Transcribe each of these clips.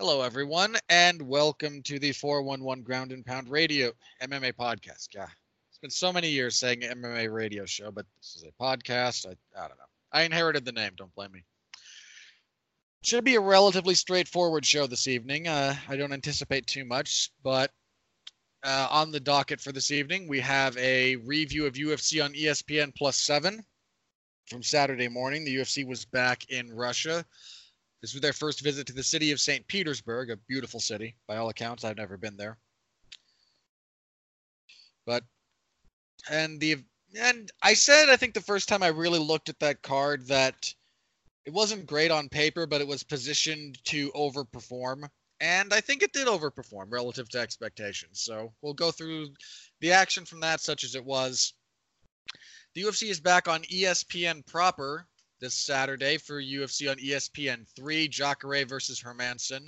Hello, everyone, and welcome to the 411 Ground and Pound Radio MMA podcast. Yeah, it's been so many years saying MMA radio show, but this is a podcast. I, I don't know. I inherited the name. Don't blame me. Should be a relatively straightforward show this evening. Uh, I don't anticipate too much, but uh, on the docket for this evening, we have a review of UFC on ESPN Plus 7 from Saturday morning. The UFC was back in Russia. This was their first visit to the city of St. Petersburg, a beautiful city by all accounts. I've never been there. But and the and I said I think the first time I really looked at that card that it wasn't great on paper, but it was positioned to overperform. And I think it did overperform relative to expectations. So we'll go through the action from that, such as it was. The UFC is back on ESPN proper this Saturday for UFC on ESPN 3, Jacare versus Hermansson.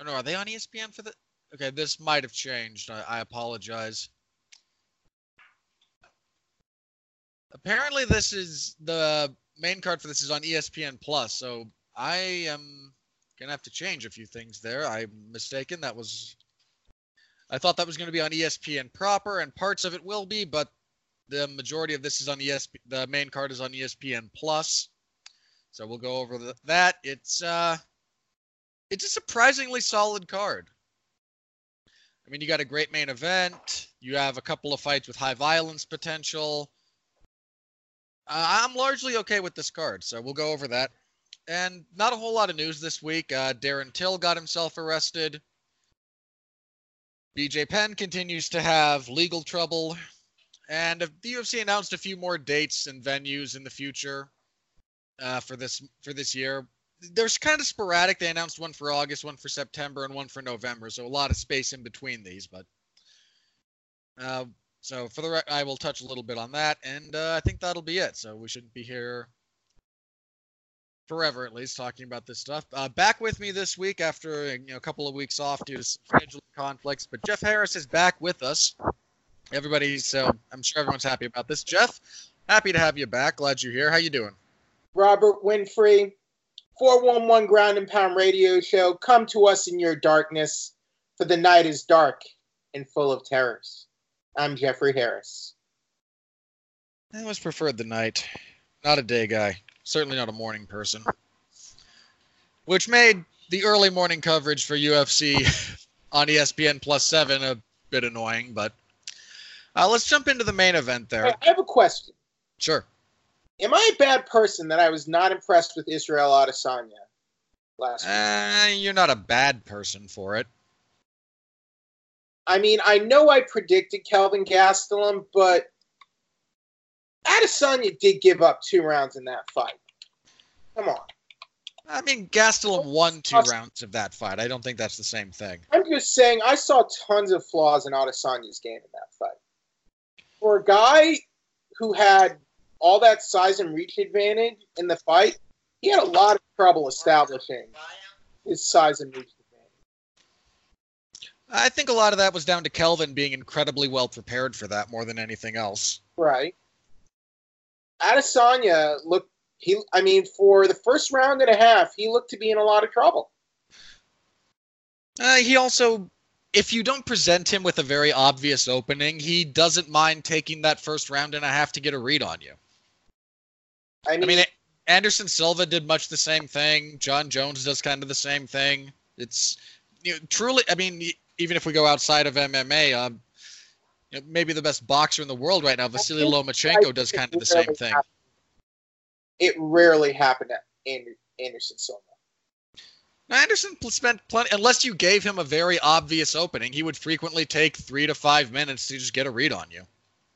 Oh, no, are they on ESPN for the? Okay, this might have changed. I, I apologize. Apparently, this is the main card for this is on ESPN Plus. So I am gonna have to change a few things there. I'm mistaken. That was. I thought that was going to be on ESPN proper, and parts of it will be, but the majority of this is on ESP. The main card is on ESPN Plus, so we'll go over the, that. It's uh, it's a surprisingly solid card. I mean, you got a great main event. You have a couple of fights with high violence potential. Uh, I'm largely okay with this card, so we'll go over that. And not a whole lot of news this week. Uh, Darren Till got himself arrested. BJ Penn continues to have legal trouble. And the UFC announced a few more dates and venues in the future uh, for this for this year. There's kind of sporadic. They announced one for August, one for September, and one for November. So a lot of space in between these. But uh, so for the re- I will touch a little bit on that, and uh, I think that'll be it. So we shouldn't be here forever, at least, talking about this stuff. Uh, back with me this week after you know, a couple of weeks off due to scheduling conflicts, but Jeff Harris is back with us. Everybody, so I'm sure everyone's happy about this. Jeff, happy to have you back. Glad you're here. How you doing? Robert Winfrey, 411 Ground and Pound Radio Show. Come to us in your darkness, for the night is dark and full of terrors. I'm Jeffrey Harris. I always preferred the night. Not a day guy. Certainly not a morning person. Which made the early morning coverage for UFC on ESPN Plus 7 a bit annoying, but uh, let's jump into the main event there. I have a question. Sure. Am I a bad person that I was not impressed with Israel Adesanya last week? Uh, you're not a bad person for it. I mean, I know I predicted Kelvin Gastelum, but Adesanya did give up two rounds in that fight. Come on. I mean, Gastelum won two rounds of that fight. I don't think that's the same thing. I'm just saying, I saw tons of flaws in Adesanya's game in that fight. For a guy who had all that size and reach advantage in the fight, he had a lot of trouble establishing his size and reach advantage. I think a lot of that was down to Kelvin being incredibly well prepared for that more than anything else. Right. Adesanya looked he I mean for the first round and a half, he looked to be in a lot of trouble. Uh, he also, if you don't present him with a very obvious opening, he doesn't mind taking that first round and a half to get a read on you. I mean, I mean, Anderson Silva did much the same thing. Jon Jones does kind of the same thing. It's you know, truly. I mean, even if we go outside of MMA, um, you know, maybe the best boxer in the world right now, Vasily Lomachenko, does kind of the same thing. happened- It rarely happened at Ander- Anderson Silva. Anderson spent plenty. Unless you gave him a very obvious opening, he would frequently take three to five minutes to just get a read on you.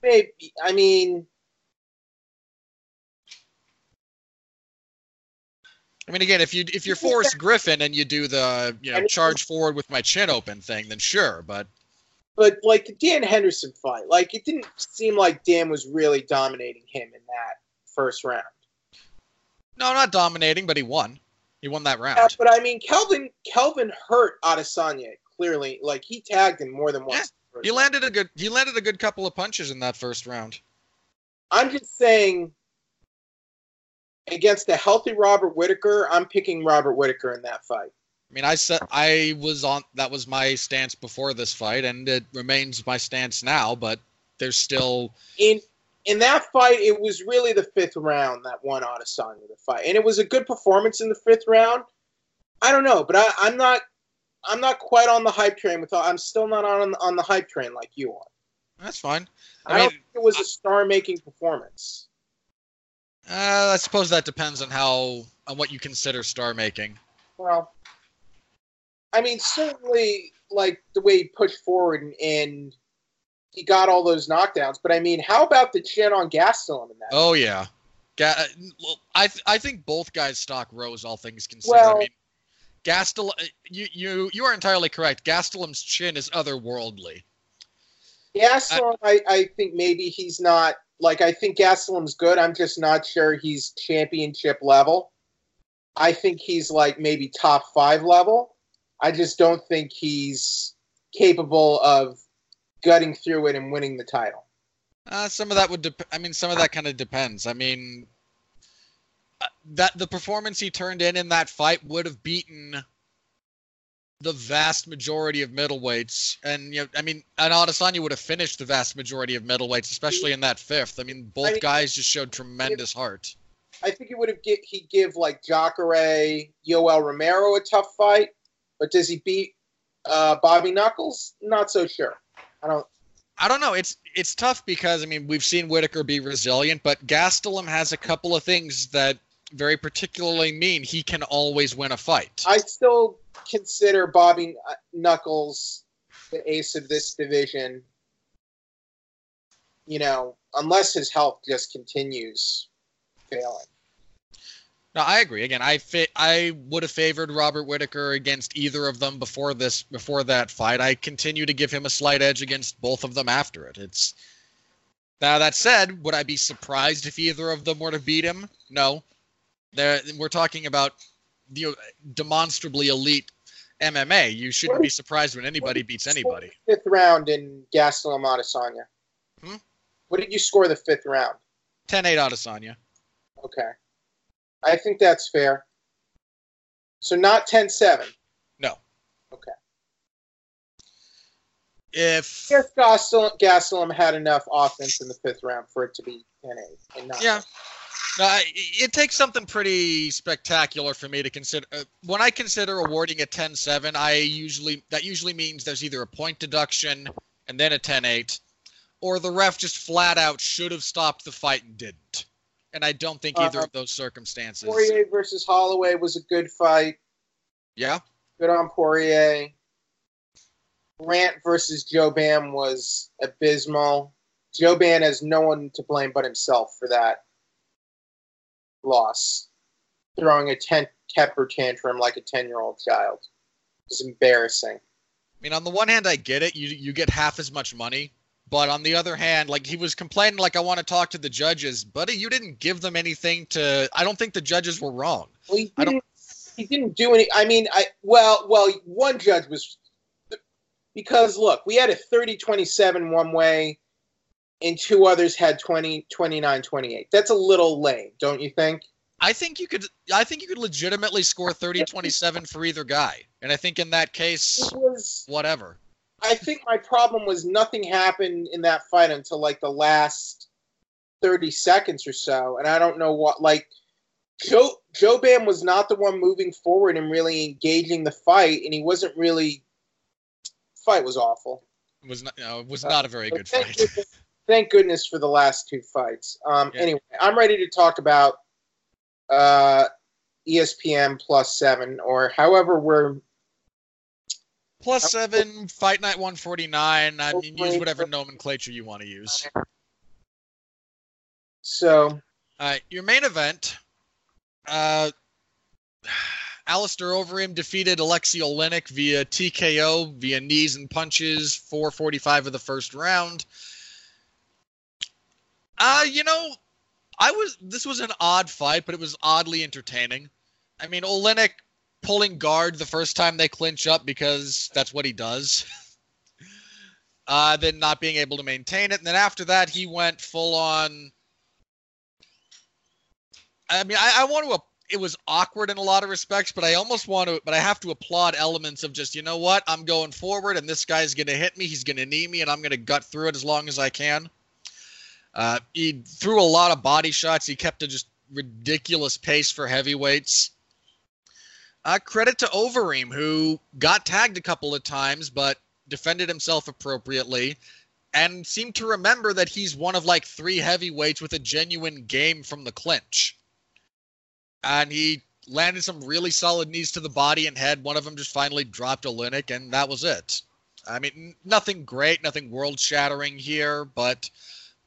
Maybe I mean I mean, again, if you if you're Forrest Griffin and you do the you know charge forward with my chin open thing, then sure. But but like the Dan Henderson fight, like it didn't seem like Dan was really dominating him in that first round. no, not dominating, but he won. He won that round. Yeah, but I mean, Kelvin Kelvin hurt Adesanya clearly. Like he tagged him more than once. He landed a good he landed a good couple of punches in that first round. I'm just saying, against a healthy Robert Whitaker, I'm picking Robert Whitaker in that fight. I mean, I said I was on. That was my stance before this fight, and it remains my stance now. But there's still in in that fight. It was really the fifth round that won Adesanya the fight, and it was a good performance in the fifth round. I don't know, but I, I'm not. I'm not quite on the hype train with. I'm still not on on the hype train like you are. That's fine. I, I don't think it was a star-making performance. Uh, I suppose that depends on how on what you consider star-making. Well, I mean, certainly, like the way he pushed forward and, and, he got all those knockdowns. But I mean, how about the chin on Gastelum in that? Oh yeah, Ga- I th- I think both guys' stock rose, all things considered. Well, I mean, Gastelum, you you you are entirely correct. Gastelum's chin is otherworldly. Gastelum, I, I, I think maybe he's not like I think Gastelum's good. I'm just not sure he's championship level. I think he's like maybe top five level. I just don't think he's capable of gutting through it and winning the title. Uh, some of that would. Dep- I mean, some of that kind of depends. I mean, uh, that the performance he turned in in that fight would have beaten the vast majority of middleweights, and you know, I mean, and Adesanya would have finished the vast majority of middleweights, especially in that fifth. I mean, both I mean, guys just showed tremendous heart. I think he would have get, he'd give like Jacare, Yoel Romero a tough fight, but does he beat uh, Bobby Knuckles? Not so sure. I don't. I don't know. It's it's tough because I mean we've seen Whitaker be resilient, but Gastelum has a couple of things that very particularly mean he can always win a fight. I still consider Bobby Knuckles the ace of this division. You know, unless his health just continues failing. No, I agree. Again, I fa- I would have favored Robert Whitaker against either of them before this before that fight. I continue to give him a slight edge against both of them after it. It's now that said, would I be surprised if either of them were to beat him? No. There, we're talking about the demonstrably elite MMA. You shouldn't be surprised when anybody beats anybody. Fifth round in Gastelum Adesanya. Hmm? What did you score the fifth round? 10-8 Adesanya. Okay. I think that's fair. So not 10-7. No. Okay. If yes, Gastelum, Gastelum had enough offense in the fifth round for it to be 10-8 Yeah. No, it takes something pretty spectacular for me to consider. Uh, when I consider awarding a 10-7, I usually that usually means there's either a point deduction and then a 10-8, or the ref just flat out should have stopped the fight and didn't. And I don't think either uh, of those circumstances. Poirier versus Holloway was a good fight. Yeah. Good on Poirier. Grant versus Jouban was abysmal. Jouban has no one to blame but himself for that loss, throwing a ten- temper tantrum like a 10 year old child. It's embarrassing. I mean, on the one hand, I get it. You you get half as much money, but on the other hand, like he was complaining, like I want to talk to the judges, buddy. You didn't give them anything to. I don't think the judges were wrong. Well, he didn't. He didn't do any. I mean, I well, well, one judge was because look, we had a 30-27 one way and two others had 20, 29, 28. That's a little lame, don't you think? I think you could I think you could legitimately score 30-27 for either guy. And I think in that case was, whatever. I think my problem was nothing happened in that fight until like the last 30 seconds or so. And I don't know what like Joe Jouban was not the one moving forward and really engaging the fight and he wasn't really fight was awful. It was not it was not a very good fight thank goodness for the last two fights. Um, yeah. Anyway, I'm ready to talk about uh, ESPN plus seven or however we're plus seven fight night 149. I mean, use whatever nomenclature you want to use. So, uh, your main event. Uh, Alistair Overeem defeated Alexei Oleinik via TKO, via knees and punches, 445 of the first round. Uh, you know, I was this was an odd fight, but it was oddly entertaining. I mean, Oleinik pulling guard the first time they clinch up because that's what he does. uh, then not being able to maintain it, and then after that he went full on I mean, I, I want to. It was awkward in a lot of respects, but I almost want to. But I have to applaud elements of just, you know what? I'm going forward, and this guy's going to hit me. He's going to knee me, and I'm going to gut through it as long as I can. Uh, he threw a lot of body shots. He kept a just ridiculous pace for heavyweights. Uh, credit to Overeem, who got tagged a couple of times, but defended himself appropriately and seemed to remember that he's one of like three heavyweights with a genuine game from the clinch. And he landed some really solid knees to the body and head. One of them just finally dropped Oleinik, and that was it. I mean, nothing great, nothing world shattering here, but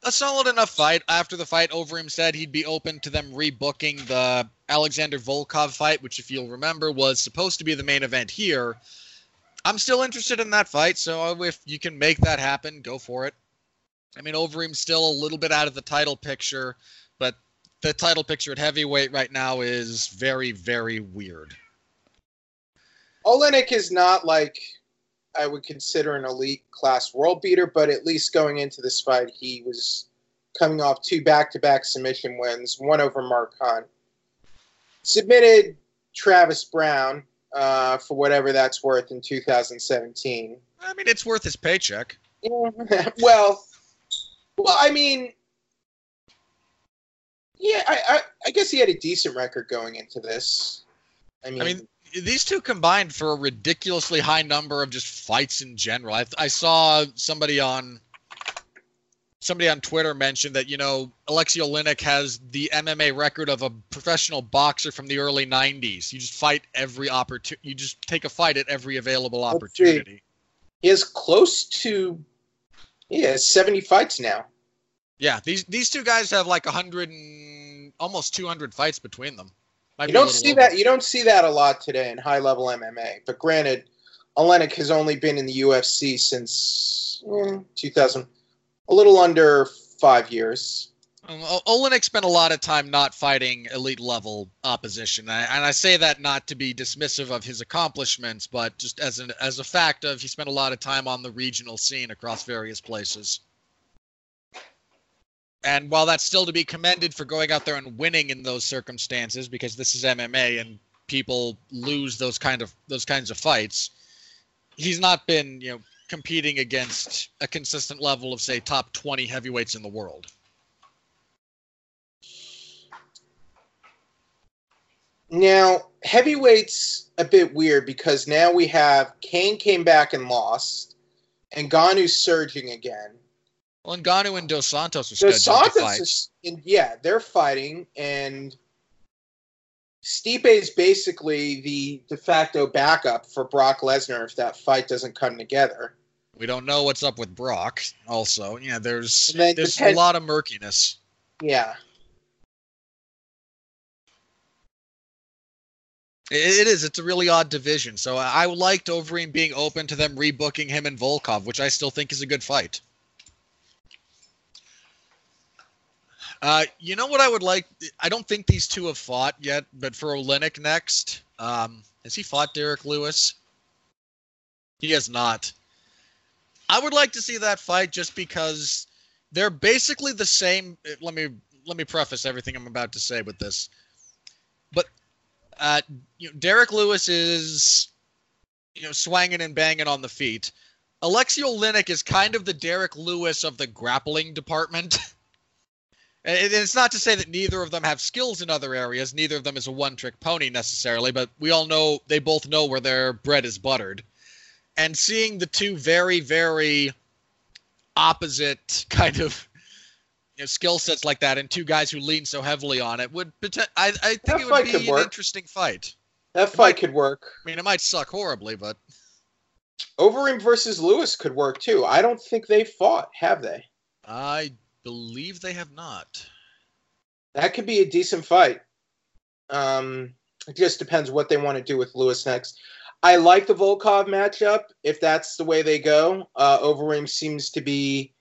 a solid enough fight. After the fight, Overeem said he'd be open to them rebooking the Alexander Volkov fight, which, if you'll remember, was supposed to be the main event here. I'm still interested in that fight, so if you can make that happen, go for it. I mean, Overeem's still a little bit out of the title picture, but the title picture at heavyweight right now is very, very weird. Oleinik is not like I would consider an elite class world beater, but at least going into this fight, he was coming off two back to back submission wins, one over Mark Hunt. Submitted Travis Browne uh, for whatever that's worth in 2017. I mean, it's worth his paycheck. well, well, I mean, yeah, I, I, I guess he had a decent record going into this. I mean, I mean, these two combined for a ridiculously high number of just fights in general. I, I saw somebody on somebody on Twitter mentioned that you know Alexei Oleinik has the MMA record of a professional boxer from the early '90s. You just fight every opportunity. You just take a fight at every available opportunity. He has close to yeah 70 fights now. Yeah, these these two guys have like 100 and almost 200 fights between them. Might you don't see that. You don't see that a lot today in high level MMA. But granted, Oleinik has only been in the UFC since eh, 2000, a little under five years. Um, Oleinik spent a lot of time not fighting elite level opposition, and I say that not to be dismissive of his accomplishments, but just as an as a fact of he spent a lot of time on the regional scene across various places. And while that's still to be commended for going out there and winning in those circumstances, because this is MMA and people lose those kind of those kinds of fights, he's not been you know competing against a consistent level of say top 20 heavyweights in the world. Now, heavyweights a bit weird because now we have Cain came back and lost, and Ngannou's surging again. Well, Ngannou and Dos Santos are scheduled Dos Santos to fight. Is, yeah, they're fighting, and Stipe is basically the de facto backup for Brock Lesnar if that fight doesn't come together. We don't know what's up with Brock. Also, yeah, there's there's depends- a lot of murkiness. Yeah. It is. It's a really odd division. So I liked Overeem being open to them rebooking him and Volkov, which I still think is a good fight. Uh, you know what I would like? I don't think these two have fought yet, but for Oleinik next, um, has he fought Derrick Lewis? He has not. I would like to see that fight just because they're basically the same. Let me let me preface everything I'm about to say with this. But uh, you know, Derrick Lewis is you know swanging and banging on the feet. Alexei Oleinik is kind of the Derrick Lewis of the grappling department. And it's not to say that neither of them have skills in other areas. Neither of them is a one trick pony necessarily, but we all know they both know where their bread is buttered. And seeing the two very, very opposite kind of you know, skill sets like that and two guys who lean so heavily on it would I, I think that it would be an work. interesting fight. That fight might, could work. I mean, it might suck horribly, but Overeem versus Lewis could work too. I don't think they fought, have they? I believe they have not. That could be a decent fight. Um, it just depends what they want to do with Lewis next. I like the Volkov matchup if that's the way they go. Uh, Overeem seems to be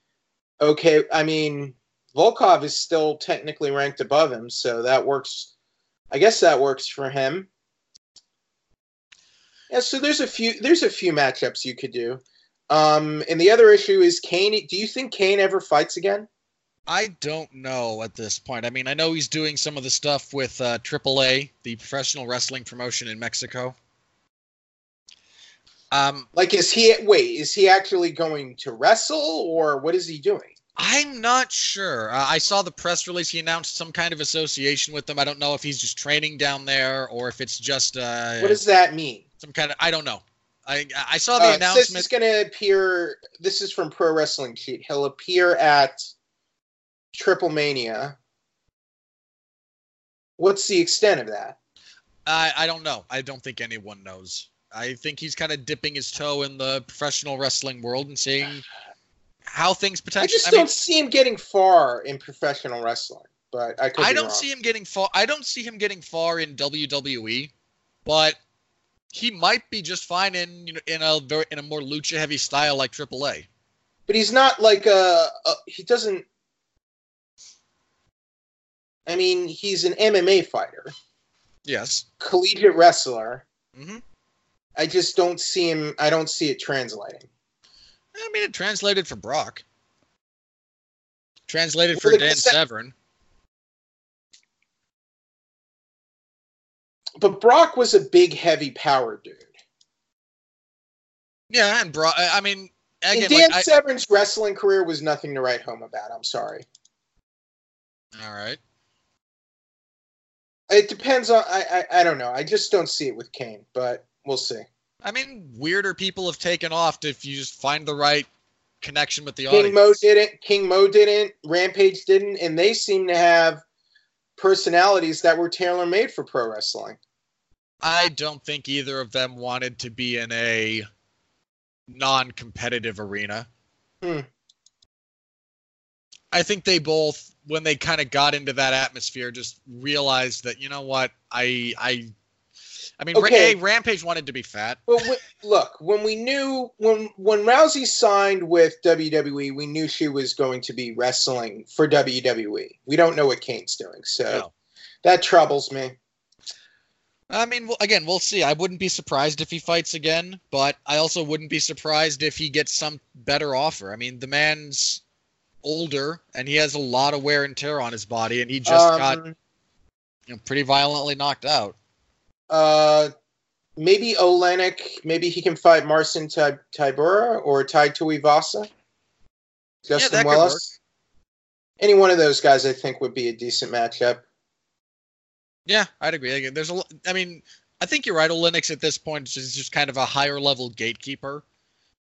okay. I mean, Volkov is still technically ranked above him, so that works. I guess that works for him. Yeah, so there's a few there's a few matchups you could do. Um, and the other issue is Cain. Do you think Cain ever fights again? I don't know at this point. I mean, I know he's doing some of the stuff with uh, AAA, the professional wrestling promotion in Mexico. Um, Like, is he? Wait, is he actually going to wrestle, or what is he doing? I'm not sure. Uh, I saw the press release. He announced some kind of association with them. I don't know if he's just training down there or if it's just uh, What does that mean? some kind of. I don't know. I I saw the Uh, announcement. he's going to appear. This is from Pro Wrestling Sheet. He'll appear at Triple Mania. What's the extent of that? I I don't know. I don't think anyone knows. I think he's kind of dipping his toe in the professional wrestling world and seeing how things I potentially. just I just don't mean, see him getting far in professional wrestling. But I could. I don't wrong. see him getting far. I don't see him getting far in WWE, but he might be just fine in you know, in a very in a more lucha heavy style like AAA. But he's not like a, a. He doesn't. I mean, he's an MMA fighter, Yes. collegiate wrestler. hmm I just don't see him. I don't see it translating. I mean, it translated for Brock. Translated Well, for Dan se- Severn. But Brock was a big, heavy power dude. Yeah, and Brock. I mean, again, Dan like, I, Severn's wrestling career was nothing to write home about. I'm sorry. all right. It depends on. I, I I don't know. I just don't see it with Cain, but we'll see. I mean, weirder people have taken off if you just find the right connection with the King audience. King Mo didn't. King Mo didn't. Rampage didn't, and they seem to have personalities that were tailor made for pro wrestling. I don't think either of them wanted to be in a non-competitive arena. Hmm. I think they both, when they kind of got into that atmosphere, just realized that you know what, I, I, I mean, Okay. A, Rampage wanted to be fat. But w- look, when we knew when when Rousey signed with WWE, we knew she was going to be wrestling for WWE. We don't know what Cain's doing, so No. that troubles me. I mean, well, again, we'll see. I wouldn't be surprised if he fights again, but I also wouldn't be surprised if he gets some better offer. I mean, the man's older and he has a lot of wear and tear on his body, and he just got Um, you know, pretty violently knocked out. uh, maybe Oleinik. Maybe he can fight Marcin Ty- Tybura or Tai Tuivasa. Justin could Willis. Any one of those guys, I think, would be a decent matchup. Yeah, I'd agree. Again, There's a, I mean, I think you're right. Linux at this point is just kind of a higher level gatekeeper,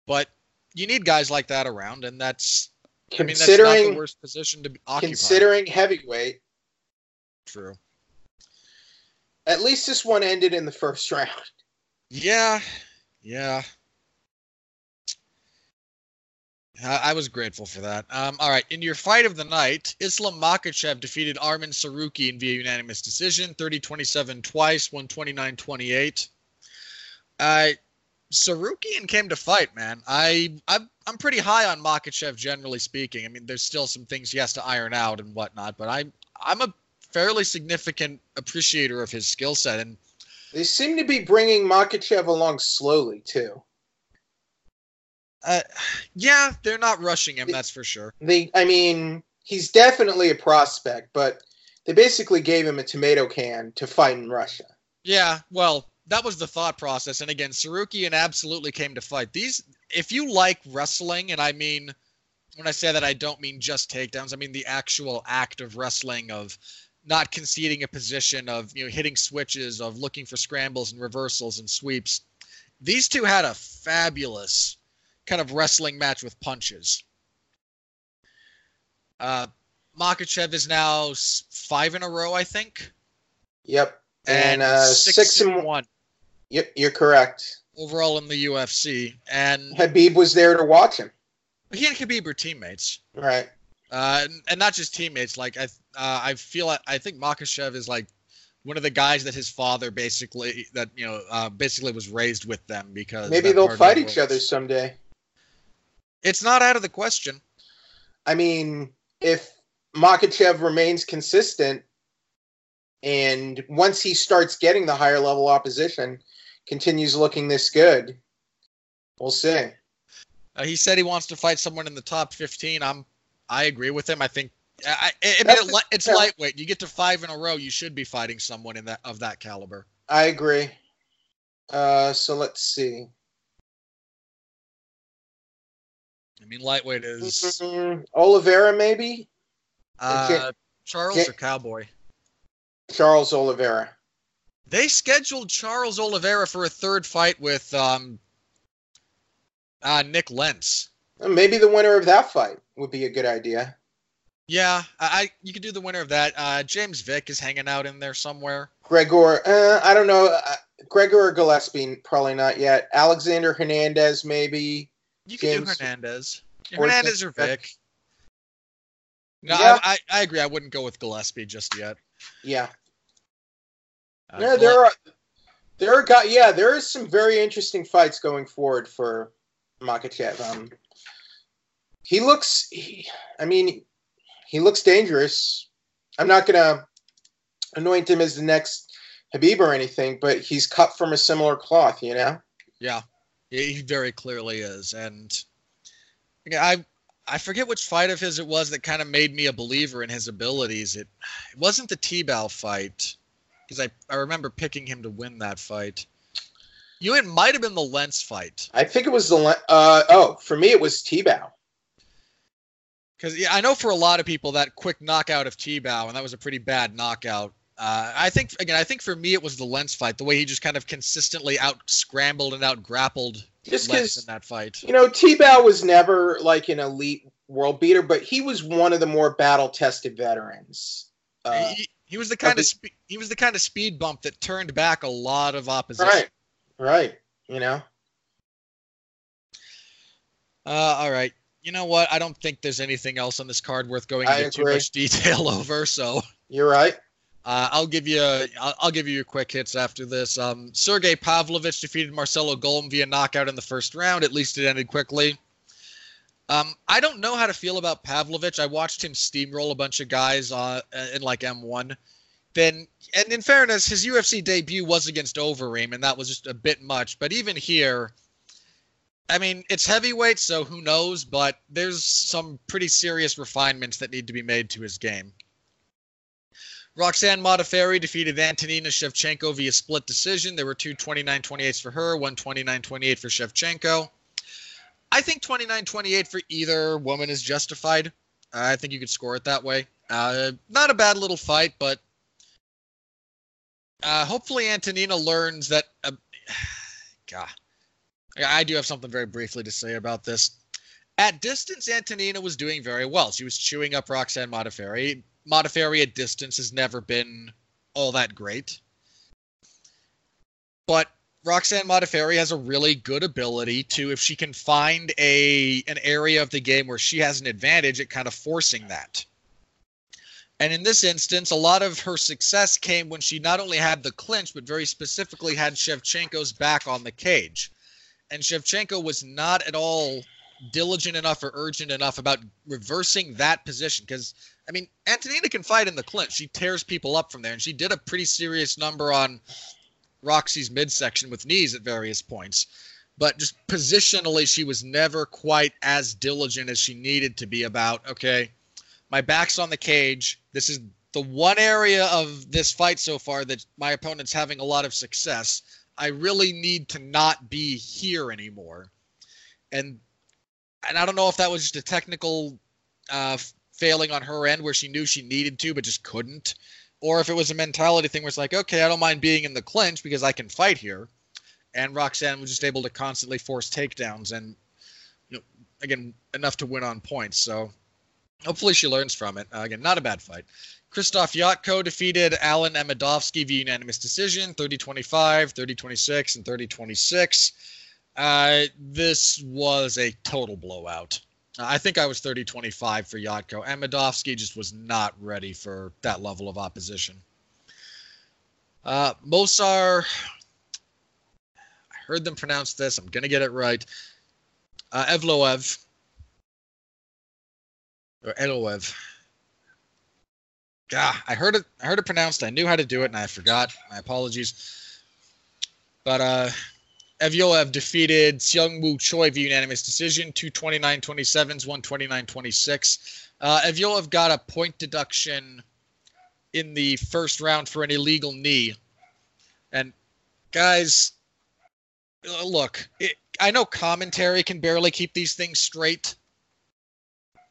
but you need guys like that around, and that's I mean, that's not the Considering worst position to be occupy. considering heavyweight, True. at least this one ended in the first round. Yeah, yeah. I, I was grateful for that. Um, all right, in your fight of the night, Islam Makhachev defeated Arman Tsarukyan via unanimous decision, 30-27 twice, 129-28. Uh, Tsarukyan came to fight, man. I, I'm, I'm pretty high on Makhachev, generally speaking. I mean, there's still some things he has to iron out and whatnot, but I'm, I'm a fairly significant appreciator of his skill set, and They seem to be bringing Makhachev along slowly too. Uh, yeah, they're not rushing him. That's for sure. They, I mean, he's definitely a prospect, but they basically gave him a tomato can to fight in Russia. Yeah, well, that was the thought process. And again, Tsarukyan absolutely came to fight. These, if you like wrestling, and I mean, when I say that, I don't mean just takedowns. I mean the actual act of wrestling, of not conceding a position, of you know hitting switches, of looking for scrambles and reversals and sweeps. These two had a fabulous kind of wrestling match with punches. Uh, Makhachev is now five in a row, I think, Yep, and, and, uh, six, six and and one yep, you're correct. overall in the UFC. And Khabib was there to watch him. he and Khabib are teammates, Right. uh, and, and not just teammates. Like I, uh, I feel I think Makhachev is like one of the guys that his father basically that you know uh, basically was raised with them because Maybe they'll fight each other someday. It's not out of the question. I mean, if Makhachev remains consistent and once he starts getting the higher level opposition, continues looking this good, we'll see. Uh, he said he wants to fight someone in the top 15. I'm I agree with him. I think I, I mean, it, it's lightweight. You get to five in a row, you should be fighting someone in that of that caliber. I agree. Uh, so let's see. I mean, lightweight is Mm, Oliveira, maybe uh, Charles or Cowboy. Charles Oliveira. They scheduled Charles Oliveira for a third fight with um, uh, Nik Lentz. Uh, Maybe the winner of that fight would be a good idea. Yeah, I, I you could do the winner of that. Uh, James Vick is hanging out in there somewhere. Gregor, uh, I don't know. Uh, Gregor Gillespie, probably not yet. Alexander Hernandez, maybe. You could James- do Hernandez. or Hernandez or Vick. Vick. No, Yeah. I, I, I agree. I wouldn't go with Gillespie just yet. Yeah. Uh, yeah, there are there are got yeah, there is some very interesting fights going forward for Makhachev. Um, he looks, he, I mean, he looks dangerous. I'm not gonna anoint him as the next Khabib or anything, but he's cut from a similar cloth, you know. Yeah, he very clearly is, and I I forget which fight of his it was that kind of made me a believer in his abilities. It it wasn't the Tibau fight because I I remember picking him to win that fight. You it might have been the Lentz fight I think it was the uh oh for me it was Tibau. because yeah, I know for a lot of people that quick knockout of Tibau and that was a pretty bad knockout. Uh, I think again, I think for me it was the Lentz fight, the way he just kind of consistently out scrambled and out grappled Just because in that fight. You know, Tibau was never like an elite world beater, but he was one of the more battle-tested veterans. Uh, he, he was the kind the- of spe- he was the kind of speed bump that turned back a lot of opposition. right, right. You know, Uh, all right. You know what? I don't think there's anything else on this card worth going into too much detail over. So you're right. Uh, I'll give you I'll, I'll give you your quick hits after this. Um, Sergey Pavlovich defeated Marcelo Golm via knockout in the first round. At least it ended quickly. Um, I don't know how to feel about Pavlovich. I watched him steamroll a bunch of guys uh, in like M1. Then, and in fairness, his UFC debut was against Overeem, and that was just a bit much. But even here, I mean, it's heavyweight, so who knows? But there's some pretty serious refinements that need to be made to his game. Roxanne Modafferi defeated Antonina Shevchenko via split decision. There were two 29-28s for her, one 29-28 for Shevchenko. I think 29-28 for either woman is justified. I think you could score it that way. Uh, not a bad little fight, but uh, hopefully Antonina learns that. Uh, God, I do have something very briefly to say about this. At distance, Antonina was doing very well. She was chewing up Roxanne Modafferi. Modafferi distance has never been all that great. But Roxanne Modafferi has a really good ability to, if she can find a an area of the game where she has an advantage, at kind of forcing that. And in this instance, a lot of her success came when she not only had the clinch, but very specifically had Shevchenko's back on the cage. And Shevchenko was not at all diligent enough or urgent enough about reversing that position. Because, I mean, Antonina can fight in the clinch. She tears people up from there, and she did a pretty serious number on Roxy's midsection with knees at various points. But just positionally, she was never quite as diligent as she needed to be about, okay, my back's on the cage. This is the one area of this fight so far that my opponent's having a lot of success. I really need to not be here anymore. And and I don't know if that was just a technical uh, failing on her end where she knew she needed to but just couldn't, or if it was a mentality thing where it's like, okay, I don't mind being in the clinch because I can fight here. And Roxanne was just able to constantly force takedowns and, you know, again, enough to win on points. So hopefully she learns from it. Uh, again, not a bad fight. Krzysztof Jotko defeated Alen Amedovski via unanimous decision 30 25, 30 26, and 30 26. Uh, this was a total blowout. Uh, I think I was 30 25 for Jotko. Amedovski just was not ready for that level of opposition. Uh, Movsar, I heard them pronounce this. I'm going to get it right. Uh, Evloev, or Eloev. God, I heard it. I heard it pronounced. I knew how to do it, and I forgot. My apologies. But uh, Evyoev defeated Seung Woo Choi via unanimous decision. Two 29-27s, one 29-26. Uh, Evloev got a point deduction in the first round for an illegal knee. And guys, uh, look, it, I know commentary can barely keep these things straight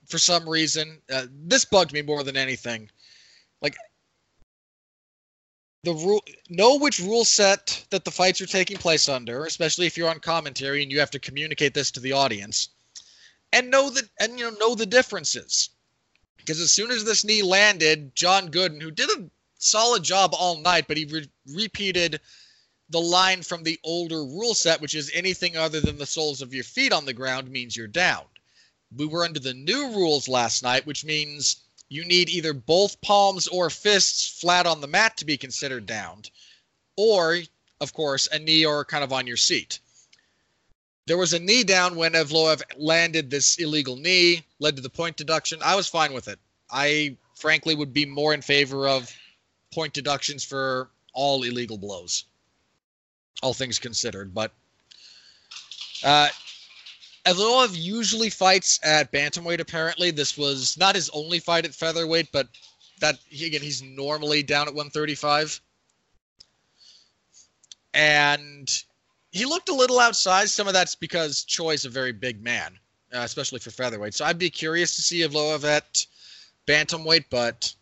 for some reason. Uh, this bugged me more than anything. The rule, know which rule set that the fights are taking place under, especially if you're on commentary and you have to communicate this to the audience, and know that and you know know the differences. Because as soon as this knee landed, John Gooden, who did a solid job all night, but he re- repeated the line from the older rule set, which is anything other than the soles of your feet on the ground means you're down. We were under the new rules last night, which means you need either both palms or fists flat on the mat to be considered downed, or, of course, a knee or kind of on your seat. There was a knee down when Evloev landed this illegal knee, led to the point deduction. I was fine with it. I frankly would be more in favor of point deductions for all illegal blows, all things considered. But uh, Evloev usually fights at bantamweight. Apparently, this was not his only fight at featherweight, but that again, he's normally down at 135, and he looked a little outsized. Some of that's because Choi's a very big man, uh, especially for featherweight. So I'd be curious to see Evloev at bantamweight, but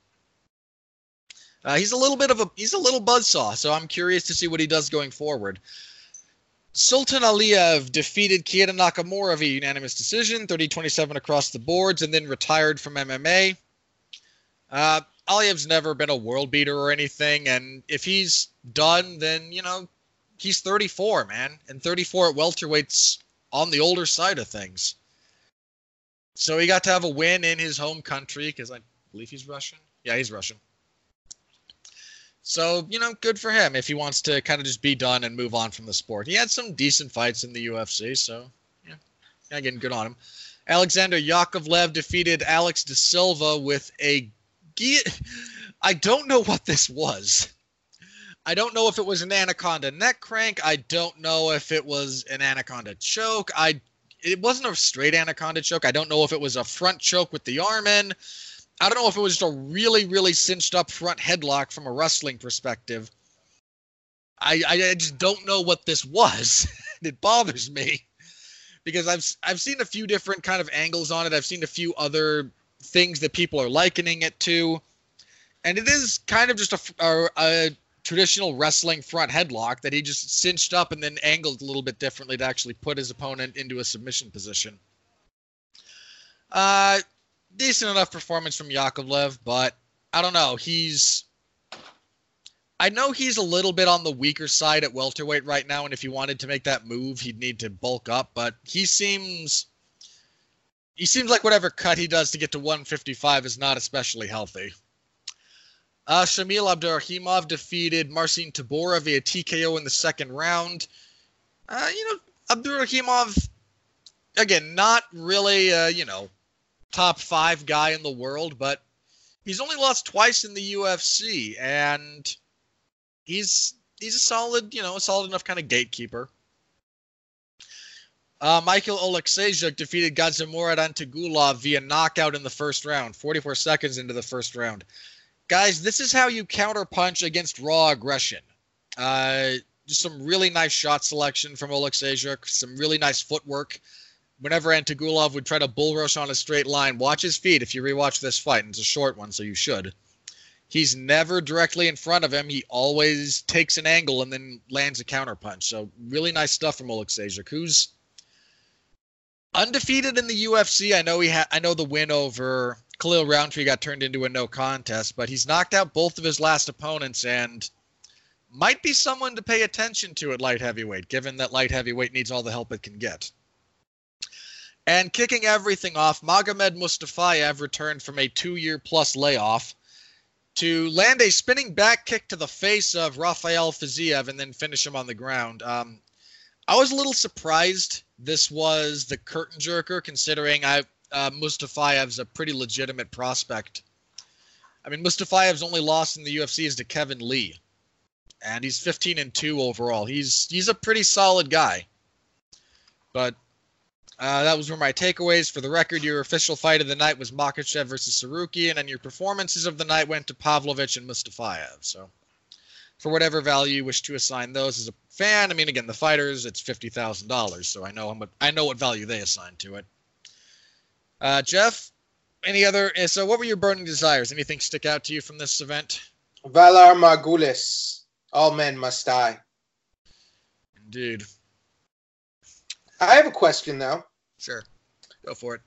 uh, he's a little bit of a he's a little buzzsaw. So I'm curious to see what he does going forward. Sultan Aliyev defeated Keita Nakamura via unanimous decision, 30-27 across the boards, and then retired from MMA. Uh, Aliyev's never been a world beater or anything, and if he's done, then you know he's 34, man, and 34 at welterweight's on the older side of things. So he got to have a win in his home country because I believe he's Russian. Yeah, he's Russian. So you know, good for him if he wants to kind of just be done and move on from the sport. He had some decent fights in the UFC, so yeah, again, good on him. Alexander Yakovlev defeated Alex De Silva with a. I don't know what this was. I don't know if it was an anaconda neck crank. I don't know if it was an anaconda choke. I it wasn't a straight anaconda choke. I don't know if it was a front choke with the arm in. I don't know if it was just a really, really cinched up front headlock from a wrestling perspective. I, I just don't know what this was. it bothers me because I've I've seen a few different kind of angles on it. I've seen a few other things that people are likening it to, and it is kind of just a, a, a traditional wrestling front headlock that he just cinched up and then angled a little bit differently to actually put his opponent into a submission position. Uh, decent enough performance from Yakovlev, but I don't know. He's I know he's a little bit on the weaker side at welterweight right now, and if he wanted to make that move, he'd need to bulk up. But he seems he seems like whatever cut he does to get to 155 is not especially healthy. Uh, Shamil Abdurakhimov defeated Marcin Tybura via TKO in the second round. Uh, you know, Abdurakhimov, again, not really, uh, you know, top five guy in the world, but he's only lost twice in the UFC, and he's he's a solid, you know, a solid enough kind of gatekeeper. Uh, Michael Oleksiejczuk defeated Gadzhimurad Antigulov via knockout in the first round, 44 seconds into the first round. Guys, this is how you counterpunch against raw aggression. Uh, just some really nice shot selection from Oleksiejczuk, some really nice footwork whenever Antigulov would try to bull rush on a straight line, watch his feet if you rewatch this fight. And it's a short one, so you should. He's never directly in front of him. He always takes an angle and then lands a counterpunch. So really nice stuff from Oleksiejczuk, who's undefeated in the UFC. I know he had. I know the win over Khalil Rountree got turned into a no contest, but he's knocked out both of his last opponents and might be someone to pay attention to at light heavyweight, given that light heavyweight needs all the help it can get. And kicking everything off, Magomed Mustafayev returned from a two year plus layoff to land a spinning back kick to the face of Rafael Fiziev and then finish him on the ground. Um, I was a little surprised this was the curtain jerker, considering I uh, Mustafayev's a pretty legitimate prospect. I mean, Mustafayev's only loss in the UFC is to Kevin Lee, and he's 15 and two overall. He's he's a pretty solid guy, but Uh, that was were my takeaways. For the record, your official fight of the night was Makhachev versus Tsarukyan, and then your performances of the night went to Pavlovich and Mustafayev. So, for whatever value you wish to assign those as a fan, I mean, again, the fighters, it's fifty thousand dollars, so I know how much, I know what value they assign to it. Uh, Jeff, any other? eh, So, what were your burning desires? Anything stick out to you from this event? Valar Morghulis. All men must die. Indeed. I have a question though. Sure. Go for it.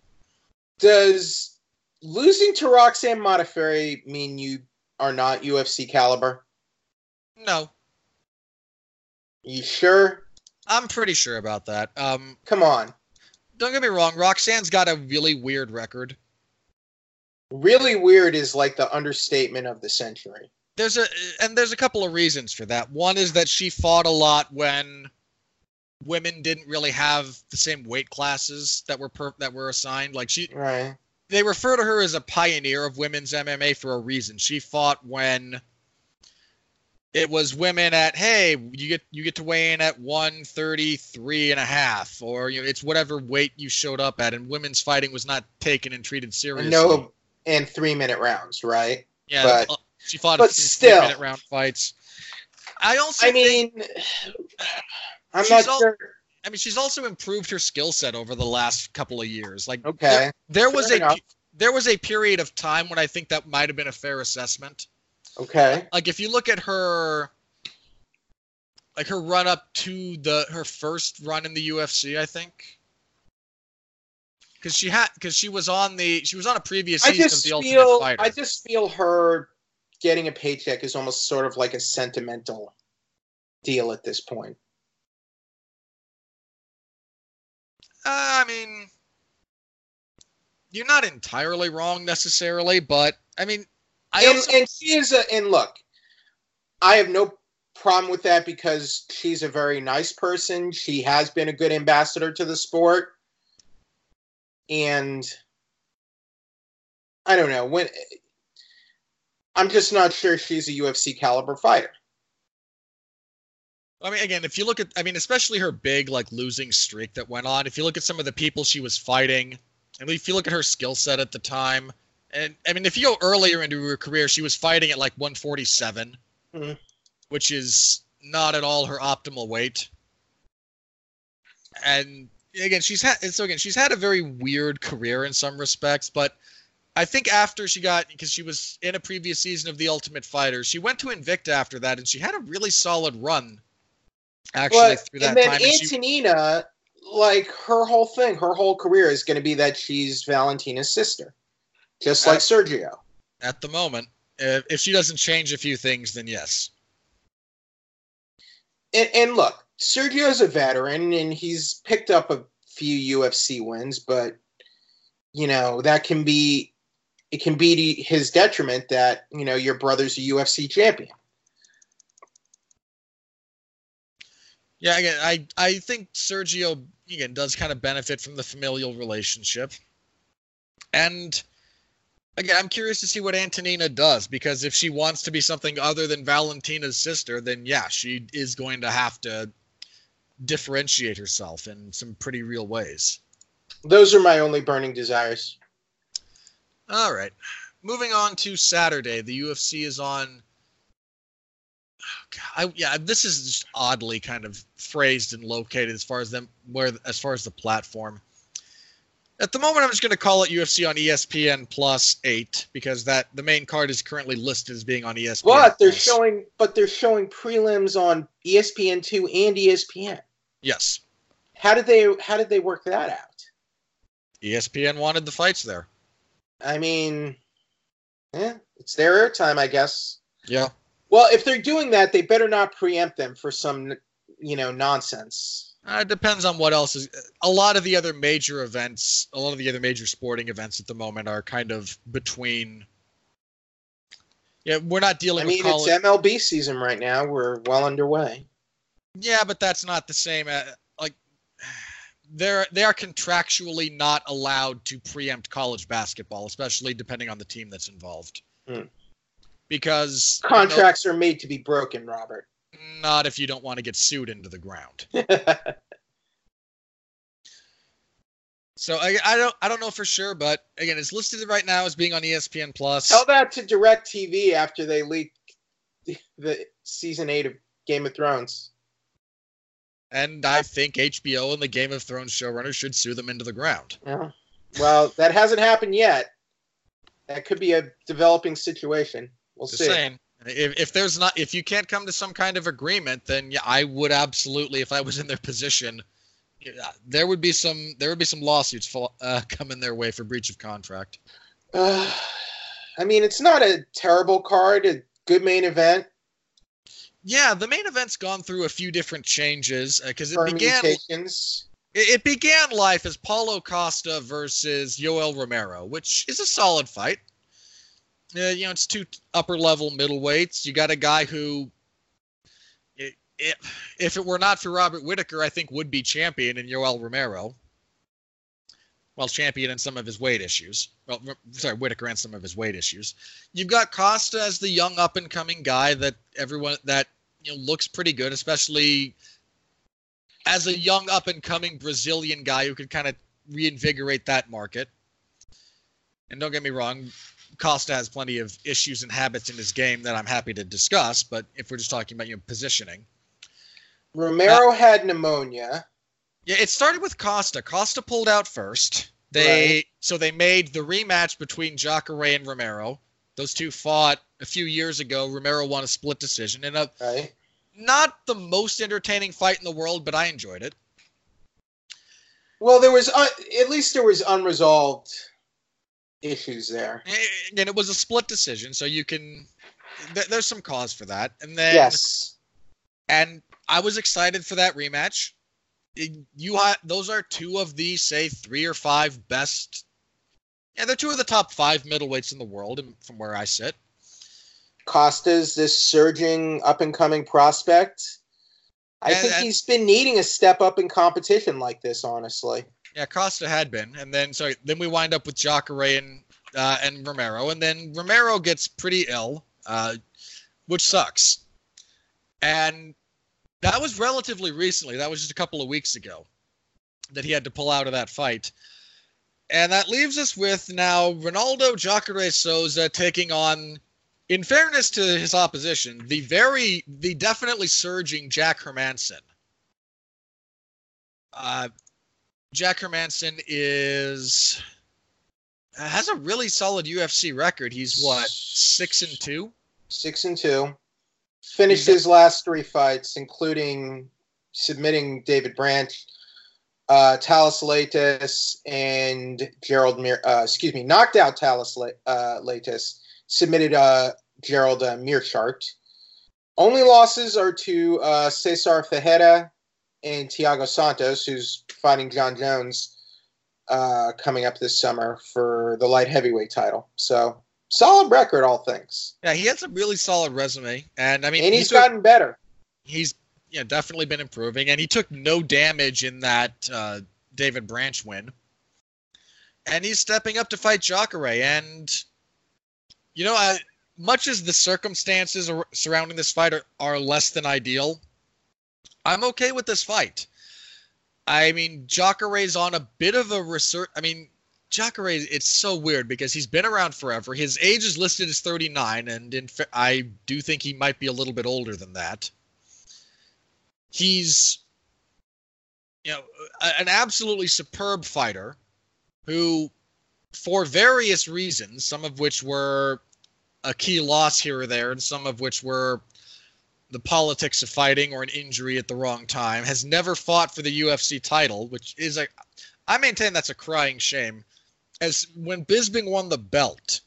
Does losing to Roxanne Modafferi mean you are not UFC caliber? No, You sure? I'm pretty sure about that. Um, Come on. don't get me wrong, Roxanne's got a really weird record. Really weird is like the understatement of the century. There's a and there's a couple of reasons for that. One is that she fought a lot when women didn't really have the same weight classes that were per, that were assigned. Like she Right. they refer to her as a pioneer of women's MMA for a reason. She fought when it was women at hey, you get you get to weigh in at 133 and a half or you know it's whatever weight you showed up at and women's fighting was not taken and treated seriously. No, and three minute rounds, right? yeah, but- she fought but still. minute round fights. I also I think- mean, I'm She's not al- sure. I mean, she's also improved her skill set over the last couple of years. Like, Okay. there, there was a enough. there was a period of time when I think that might have been a fair assessment. Okay. Like, if you look at her, like her run up to the her first run in the UFC, I think, because she had because she was on the she was on a previous I season of the Ultimate feel Fighter. I just feel her getting a paycheck is almost sort of like a sentimental deal at this point. Uh, I mean, you're not entirely wrong necessarily, but I mean, I and, also and she is a and look, I have no problem with that because she's a very nice person. She has been a good ambassador to the sport. And I don't know, when I'm just not sure she's a UFC caliber fighter. I mean, again, if you look at, I mean, especially her big like losing streak that went on. If you look at some of the people she was fighting, and if you look at her skill set at the time, and I mean, if you go earlier into her career, she was fighting at like 147, Mhm. which is not at all her optimal weight. And again, she's had so again she's had a very weird career in some respects, but I think after she got because she was in a previous season of The Ultimate Fighter, she went to Invicta after that, and she had a really solid run. Actually, through that and then time, and she, Antonina, like her whole thing, her whole career is going to be that she's Valentina's sister, just like Uh, Sergio. at the moment, if, if she doesn't change a few things, then yes. And, and look, Sergio's a veteran and he's picked up a few UFC wins, but you know that can be it can be to his detriment that you know your brother's a UFC champion. Yeah, again, I I think Sergio again does kind of benefit from the familial relationship, and again, I'm curious to see what Antonina does because if she wants to be something other than Valentina's sister, then yeah, she is going to have to differentiate herself in some pretty real ways. Those are my only burning desires. All right. Moving on to Saturday, the UFC is on. Oh, I, yeah, this is just oddly kind of phrased and located as far as them where as far as the platform. At the moment, I'm just going to call it UFC on ESPN Plus Eight because that the main card is currently listed as being on ESPN. But they're showing but they're showing prelims on ESPN two and ESPN. yes, How did they how did they work that out? ESPN wanted the fights there. I mean, yeah, it's their airtime, I guess. Yeah, Well, if they're doing that, they better not preempt them for some, you know, nonsense. Uh, it depends on what else is. A lot of the other major events, a lot of the other major sporting events at the moment are kind of between. Yeah, we're not dealing. I mean, with it's. MLB season right now. We're well underway. yeah, but that's not the same. Uh, like, they're they are contractually not allowed to preempt college basketball, especially depending on the team that's involved. Hmm. Because you know, Contracts are made to be broken, Robert. not if you don't want to get sued into the ground. So I, I don't I don't know for sure, but again, it's listed right now as being on ESPN Plus. Tell that to Direct TV after they leak the, the season eight of Game of Thrones. And I think HBO and the Game of Thrones showrunners should sue them into the ground. Yeah. Well, that hasn't happened yet. That could be a developing situation. We'll Just see. saying. If, if there's not if you can't come to some kind of agreement, then yeah, I would absolutely, if I was in their position, there would be some there would be some lawsuits uh, coming their way for breach of contract. Uh, I mean, it's not a terrible card. A good main event. Yeah, the main event's gone through a few different changes because it began it, it began life as Paulo Costa versus Yoel Romero, which is a solid fight. Uh, you know, it's two upper level middleweights. You got a guy who, it, it, if it were not for Robert Whitaker, I think would be champion in Yoel Romero. Well, champion in some of his weight issues. Well, sorry, Whitaker and some of his weight issues. You've got Costa as the young up and coming guy that everyone that you know looks pretty good, especially as a young up and coming Brazilian guy who could kind of reinvigorate that market. And don't get me wrong, Costa has plenty of issues and habits in his game that I'm happy to discuss. But if we're just talking about you know positioning, Romero had pneumonia. yeah, it started with Costa. Costa pulled out first. They Right. so they made the rematch between Jacare and Romero. Those two fought a few years ago. Romero won a split decision in a Right. not the most entertaining fight in the world, but I enjoyed it. Well, there was uh, at least there was unresolved issues there. and it was a split decision, so you can. Th- there's some cause for that, and then yes. and I was excited for that rematch. You ha- those are two of the say three or five best. Yeah, they're two of the top five middleweights in the world, and- from where I sit. Costa's this surging up and coming prospect. I And- think and- he's been needing a step up in competition like this, honestly. Yeah, Costa had been, and then so then we wind up with Jacare and uh, and Romero, and then Romero gets pretty ill, uh, which sucks. And that was relatively recently. That was just a couple of weeks ago that he had to pull out of that fight. And that leaves us with now Ronaldo Jacare Souza taking on, in fairness to his opposition, the very, the definitely surging Jack Hermansson. Uh, Jack Hermansson is has a really solid UFC record. He's what six and two. Six and two. Finished his last three fights, including submitting David Branch, uh, Thales Leites, and Gerald Mir. Uh, excuse me, knocked out Thales La- uh, Leites. Submitted uh, Gerald uh, Meerschaert. Only losses are to uh, Cezar Ferreira and Thiago Santos, who's fighting Jon Jones uh, coming up this summer for the light heavyweight title. So solid record, all things. Yeah, he has a really solid resume, and I mean, and he he's took- gotten better. he's know, definitely been improving, and he took no damage in that uh, David Branch win. And he's stepping up to fight Jacare, and you know, I, much as the circumstances surrounding this fight are, are less than ideal, I'm okay with this fight. I mean, Jacare's on a bit of a research. I mean, Jacare, it's so weird because he's been around forever. His age is listed as 39, and in fa- I do think he might be a little bit older than that. He's, you know, a- an absolutely superb fighter who, for various reasons, some of which were a key loss here or there, and some of which were the politics of fighting or an injury at the wrong time, has never fought for the UFC title, which is a, I maintain that's a crying shame. As when Bisping won the belt,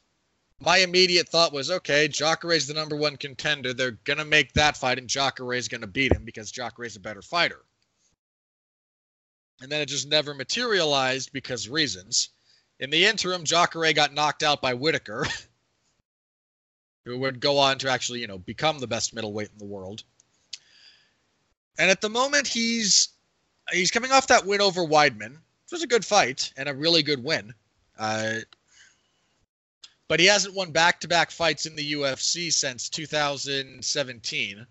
my immediate thought was, okay, Jacare's the number one contender. They're gonna make that fight, and Jacare's gonna beat him because Jacare's a better fighter. And then it just never materialized because reasons. In the interim, Jacare got knocked out by Whitaker, who would go on to actually, you know, become the best middleweight in the world. And at the moment, he's he's coming off that win over Weidman, which was a good fight and a really good win. Uh, but he hasn't won back-to-back fights in the UFC since 2017.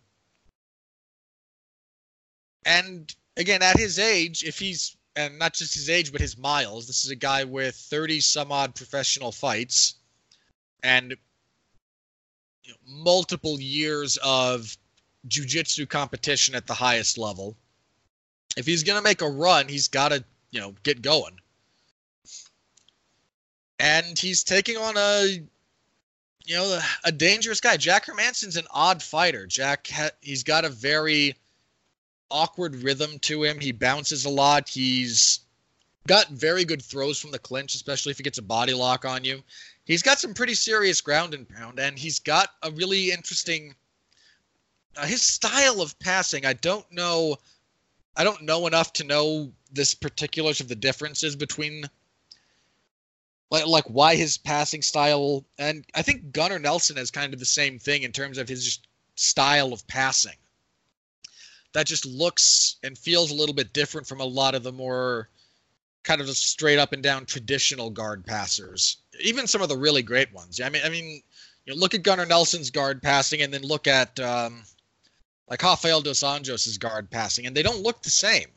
And again, at his age, if he's and not just his age, but his miles. This is a guy with 30 some odd professional fights and multiple years of jiu-jitsu competition at the highest level. If he's going to make a run, he's got to, you know, get going. And he's taking on a you know, a dangerous guy. Jack Hermansson's an odd fighter. Jack, ha- he's got a very awkward rhythm to him. He bounces a lot. He's got very good throws from the clinch, especially if he gets a body lock on you. He's got some pretty serious ground and pound, and he's got a really interesting. Uh, his style of passing, I don't know. I don't know enough to know this particulars of the differences between like, like why his passing style and I think Gunnar Nelson has kind of the same thing in terms of his style of passing. That just looks and feels a little bit different from a lot of the more kind of straight up and down traditional guard passers. Even some of the really great ones. I mean, I mean, you know, look at Gunnar Nelson's guard passing, and then look at um, like Rafael dos Anjos's guard passing, and they don't look the same.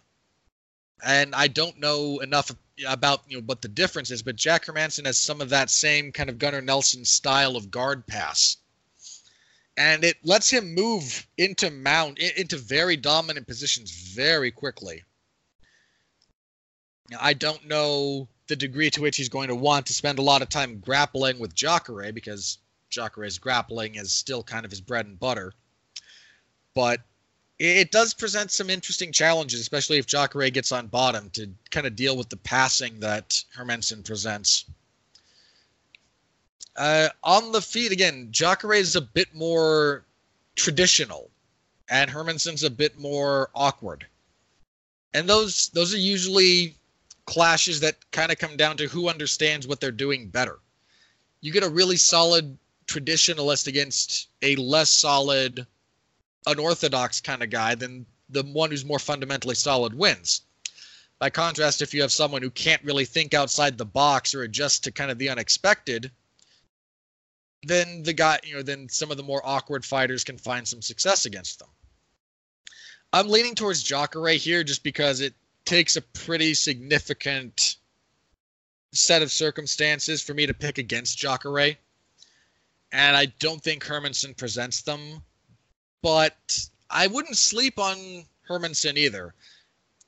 And I don't know enough about you know what the difference is, but Jack Hermansson has some of that same kind of Gunnar Nelson style of guard pass, and it lets him move into mount into very dominant positions very quickly. I don't know the degree to which he's going to want to spend a lot of time grappling with Jacare because Jacare's grappling is still kind of his bread and butter. But it does present some interesting challenges, especially if Jacare gets on bottom to kind of deal with the passing that Hermansson presents. Uh, on the feet again, Jacare is a bit more traditional, and Hermansson's a bit more awkward. And those those are usually clashes that kind of come down to who understands what they're doing better. You get a really solid traditionalist against a less solid unorthodox kind of guy, then the one who's more fundamentally solid wins. By contrast, if you have someone who can't really think outside the box or adjust to kind of the unexpected, then the guy, you know, then some of the more awkward fighters can find some success against them. I'm leaning towards Jacare here just because it takes a pretty significant set of circumstances for me to pick against Jacare. And I don't think Hermansson presents them but I wouldn't sleep on Hermansson either.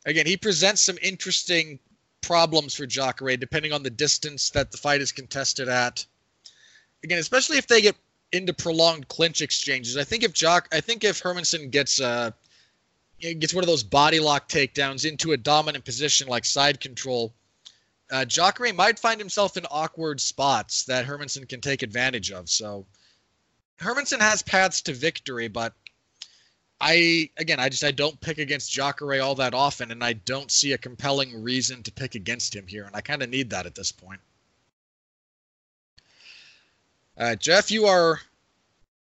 Again, he presents some interesting problems for Jacare depending on the distance that the fight is contested at. Again, especially if they get into prolonged clinch exchanges. I think if Jock, I think if Hermansson gets uh gets one of those body lock takedowns into a dominant position like side control, uh, Jacare might find himself in awkward spots that Hermansson can take advantage of. So Hermansson has paths to victory, but I again, I just I don't pick against Jacare all that often, and I don't see a compelling reason to pick against him here, and I kind of need that at this point. Uh, Jeff, you are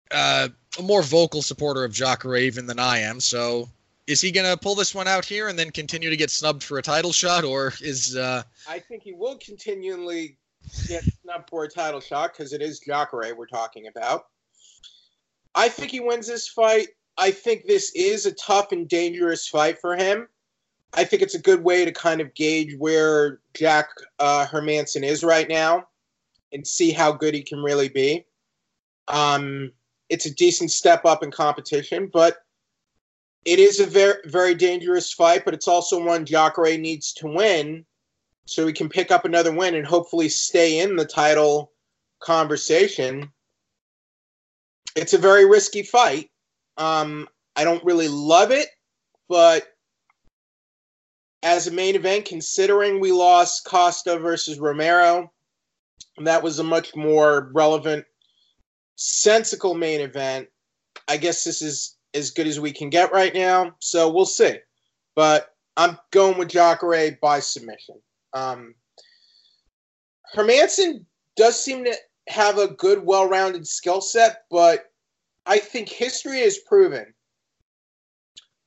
uh, a more vocal supporter of Jacare even than I am, so is he going to pull this one out here and then continue to get snubbed for a title shot, or is? Uh... I think he will continually get snubbed for a title shot because it is Jacare we're talking about. I think he wins this fight. I think this is a tough and dangerous fight for him. I think it's a good way to kind of gauge where Jack uh, Hermansson is right now and see how good he can really be. Um, it's a decent step up in competition, but it is a very very dangerous fight. But it's also one Jacare needs to win, so he can pick up another win and hopefully stay in the title conversation. It's a very risky fight, um, I don't really love it, but as a main event, considering we lost Costa versus Romero, that was a much more relevant, sensical main event. I guess this is as good as we can get right now, so we'll see. But I'm going with Jacare by submission. Um, Hermansson does seem to have a good, well-rounded skill set, but I think history has proven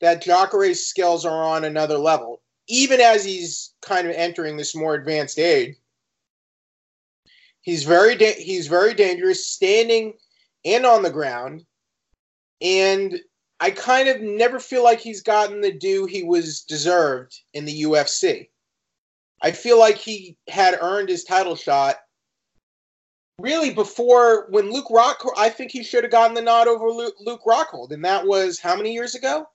that Jacare's skills are on another level, even as he's kind of entering this more advanced age. He's very da- he's very dangerous, standing and on the ground, and I kind of never feel like he's gotten the due he was deserved in the UFC. I feel like he had earned his title shot really before when Luke Rockhold. I think he should have gotten the nod over Luke, Luke Rockhold, and that was how many years ago?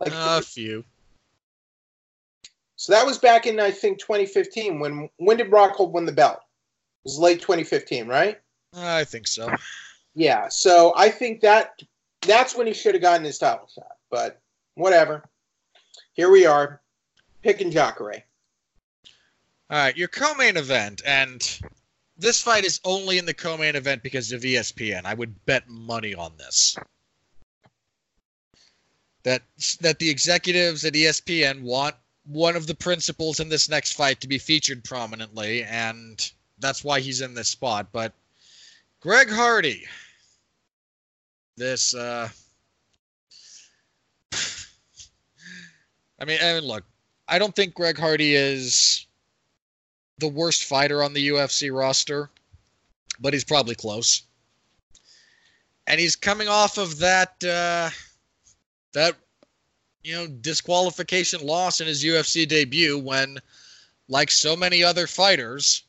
Like a few. So that was back in I think 2015. When when did Rockhold win the belt? It was late 2015, right? I think so. Yeah. So I think that that's when he should have gotten his title shot. But whatever. Here we are, picking Jacare. All right, your co-main event, and this fight is only in the co-main event because of ESPN. I would bet money on this. That that the executives at ESPN want one of the principals in this next fight to be featured prominently, and that's why he's in this spot. But Greg Hardy, this uh I mean, I mean, look, I don't think Greg Hardy is the worst fighter on the UFC roster, but he's probably close. And he's coming off of that uh, that you know disqualification loss in his UFC debut when, like so many other fighters,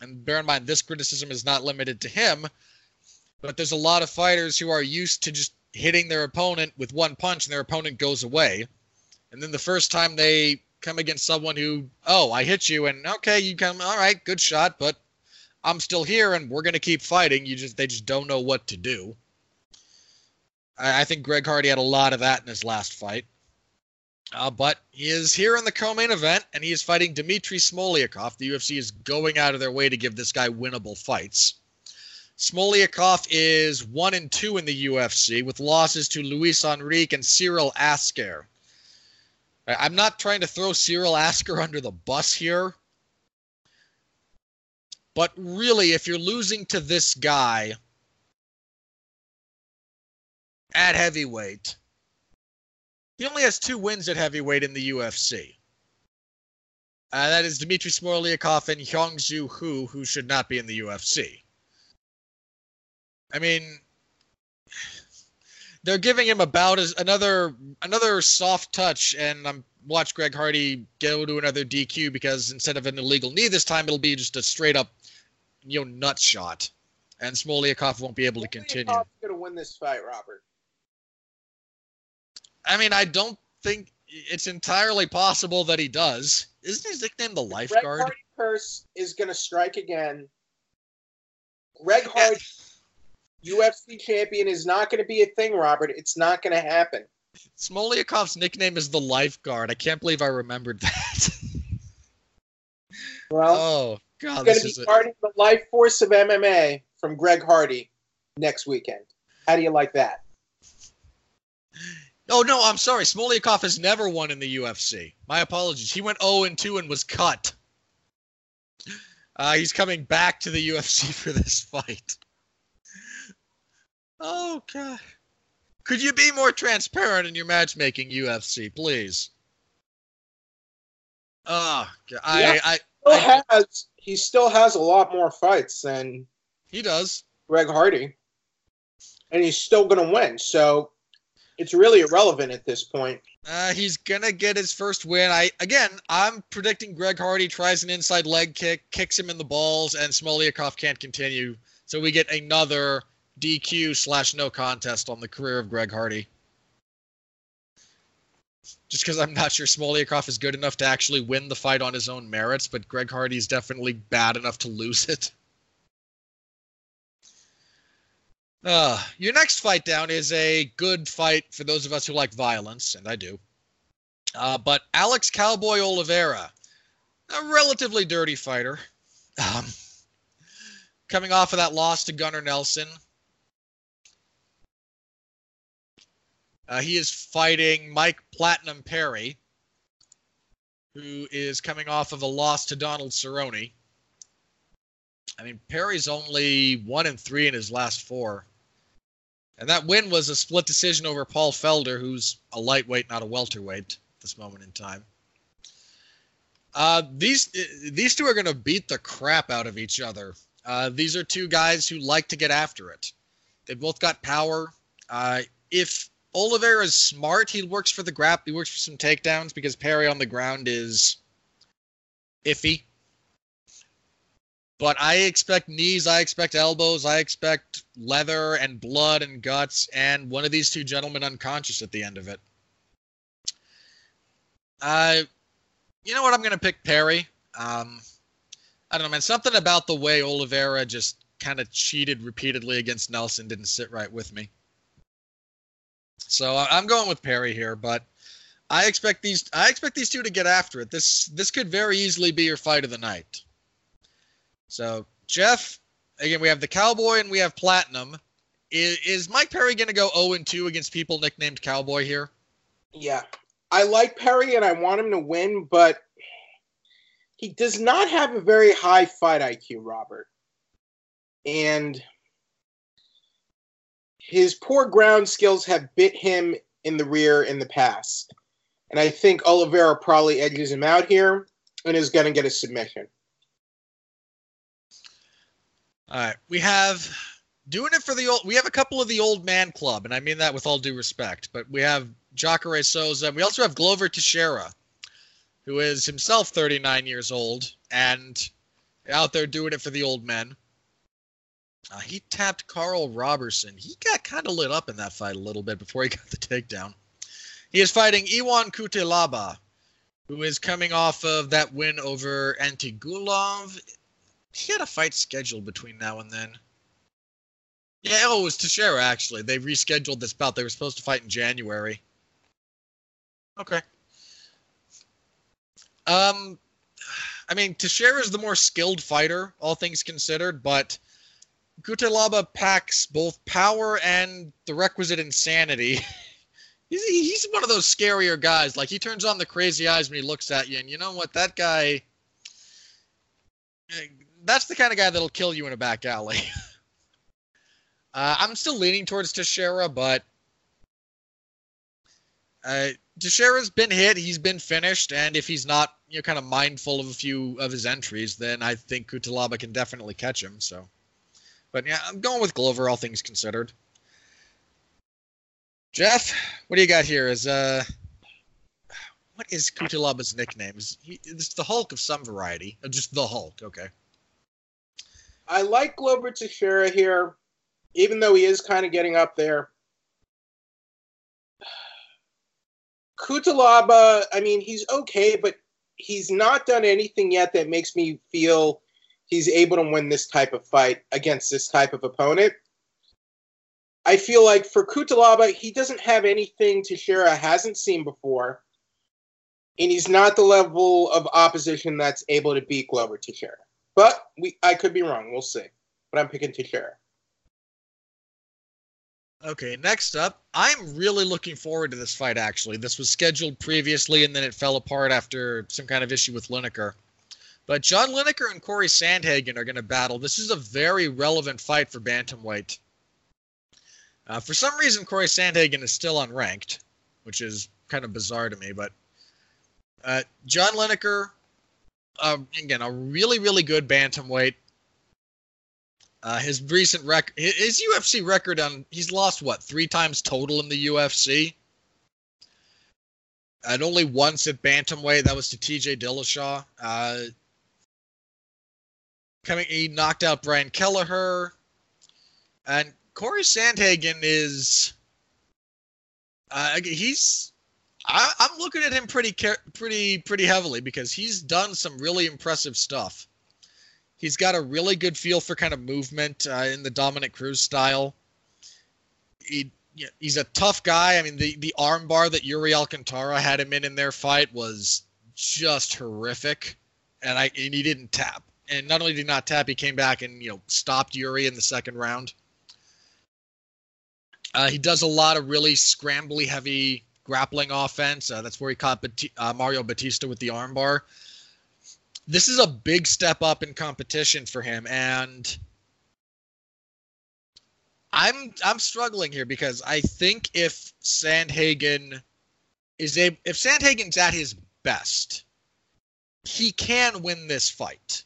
and bear in mind this criticism is not limited to him, but there's a lot of fighters who are used to just hitting their opponent with one punch and their opponent goes away. And then the first time they come against someone who, oh, I hit you, and okay, you come, all right, good shot, but I'm still here, and we're gonna keep fighting. You just they just don't know what to do. I, I think Greg Hardy had a lot of that in his last fight. Uh, but he is here in the co-main event, and he is fighting Dmitry Smoliakov. The UFC is going out of their way to give this guy winnable fights. Smoliakov is one and two in the UFC, with losses to Luis Henrique and Cyril Asker. I'm not trying to throw Cyril Asker under the bus here. But really, if you're losing to this guy at heavyweight, he only has two wins at heavyweight in the UFC. Uh, that is Dmitry Smoliakov and Hyung Hu, who should not be in the UFC. I mean, they're giving him about as another another soft touch, and I'm watch Greg Hardy go to another DQ because instead of an illegal knee this time, it'll be just a straight up, you know, nut shot, and Smoliakov won't be able to continue. going to win this fight, Robert. I mean, I don't think it's entirely possible that he does. Isn't his nickname the Lifeguard? Greg Hardy curse is going to strike again. Greg Hardy. UFC champion is not going to be a thing, Robert. It's not going to happen. Smoliakov's nickname is the lifeguard. I can't believe I remembered that. well, oh god, going to be part of the life force of MMA from Greg Hardy next weekend. How do you like that? Oh no, I'm sorry. Smoliakov has never won in the UFC. My apologies. He went 0 and 2 and was cut. Uh, he's coming back to the UFC for this fight. Oh god. Could you be more transparent in your matchmaking, UFC, please? Oh, I, yeah, I, still I, has he still has a lot more fights than he does. Greg Hardy, and he's still going to win. So it's really irrelevant at this point. Uh, he's gonna get his first win. I again, I'm predicting Greg Hardy tries an inside leg kick, kicks him in the balls, and Smoliakov can't continue. So we get another DQ slash no contest on the career of Greg Hardy. Just because I'm not sure Smoliakov is good enough to actually win the fight on his own merits, but Greg Hardy is definitely bad enough to lose it. Uh, your next fight down is a good fight for those of us who like violence, and I do. Uh, but Alex Cowboy Oliveira, a relatively dirty fighter, um, coming off of that loss to Gunnar Nelson, Uh, he is fighting Mike Platinum Perry, who is coming off of a loss to Donald Cerrone. I mean, Perry's only one and three in his last four. And that win was a split decision over Paul Felder, who's a lightweight, not a welterweight at this moment in time. Uh, these these two are going to beat the crap out of each other. Uh, these are two guys who like to get after it. They've both got power. Uh, if Oliveira is smart. He works for the grap. He works for some takedowns because Perry on the ground is iffy. But I expect knees, I expect elbows, I expect leather and blood and guts, and one of these two gentlemen unconscious at the end of it. Uh, you know what? I'm going to pick Perry. Um, I don't know, man. Something about the way Oliveira just kind of cheated repeatedly against Nelson didn't sit right with me. So I'm going with Perry here, but I expect these I expect these two to get after it. This this could very easily be your fight of the night. So Jeff, again, we have the Cowboy and we have Platinum. Is, is Mike Perry going to go 0 and 2 against people nicknamed Cowboy here? Yeah, I like Perry and I want him to win, but he does not have a very high fight IQ, Robert. And his poor ground skills have bit him in the rear in the past. And I think Oliveira probably edges him out here and is going to get a submission. All right. We have doing it for the old we have a couple of the old man club, and I mean that with all due respect, but we have Jacare Souza. We also have Glover Teixeira, who is himself 39 years old and out there doing it for the old men. Uh, he tapped Karl Roberson. He got kind of lit up in that fight a little bit before he got the takedown. He is fighting Ion Cutelaba, who is coming off of that win over Antigulov. He had a fight scheduled between now and then. Yeah, oh, it was Teixeira, actually. They rescheduled this bout. They were supposed to fight in January. Okay. Um, I mean, Teixeira is the more skilled fighter, all things considered, but Cutelaba packs both power and the requisite insanity. he's, he's one of those scarier guys. Like, he turns on the crazy eyes when he looks at you, and you know what? That guy. That's the kind of guy that'll kill you in a back alley. uh, I'm still leaning towards Teixeira, but. Uh, Teixeira's been hit. He's been finished, and if he's not, you know, kind of mindful of a few of his entries, then I think Cutelaba can definitely catch him. So, but yeah, I'm going with Glover, all things considered. Jeff, what do you got here? Is uh, what is Cutelaba's nickname? Is he? It's the Hulk of some variety, or just the Hulk? Okay. I like Glover Teixeira here, even though he is kind of getting up there. Cutelaba, I mean, he's okay, but he's not done anything yet that makes me feel he's able to win this type of fight against this type of opponent. I feel like for Cutelaba, he doesn't have anything Teixeira hasn't seen before, and he's not the level of opposition that's able to beat Glover Teixeira. But we, I could be wrong. We'll see. But I'm picking Teixeira. Okay, next up, I'm really looking forward to this fight, actually. This was scheduled previously, and then it fell apart after some kind of issue with Lineker. But John Lineker and Corey Sandhagen are going to battle. This is a very relevant fight for Bantamweight. Uh, for some reason, Corey Sandhagen is still unranked, which is kind of bizarre to me. But uh, John Lineker, uh, again, a really, really good Bantamweight. Uh, his recent record, his UFC record on, he's lost what three times total in the UFC, and only once at bantamweight. That was to T.J. Dillashaw. Coming, he knocked out Brian Kelleher, and Corey Sandhagen is, uh, he's. I, I'm looking at him pretty, pretty, pretty heavily because he's done some really impressive stuff. He's got a really good feel for kind of movement uh, in the Dominick Cruz style. He, he's a tough guy. I mean, the the armbar that Yuri Alcantara had him in in their fight was just horrific, and I and he didn't tap. And not only did he not tap, he came back and you know stopped Yuri in the second round. Uh, he does a lot of really scrambly, heavy grappling offense. Uh, that's where he caught Bat- uh, Mario Batista with the armbar this is a big step up in competition for him and I'm I'm struggling here because I think if Sandhagen is a if Sandhagen's at his best, he can win this fight.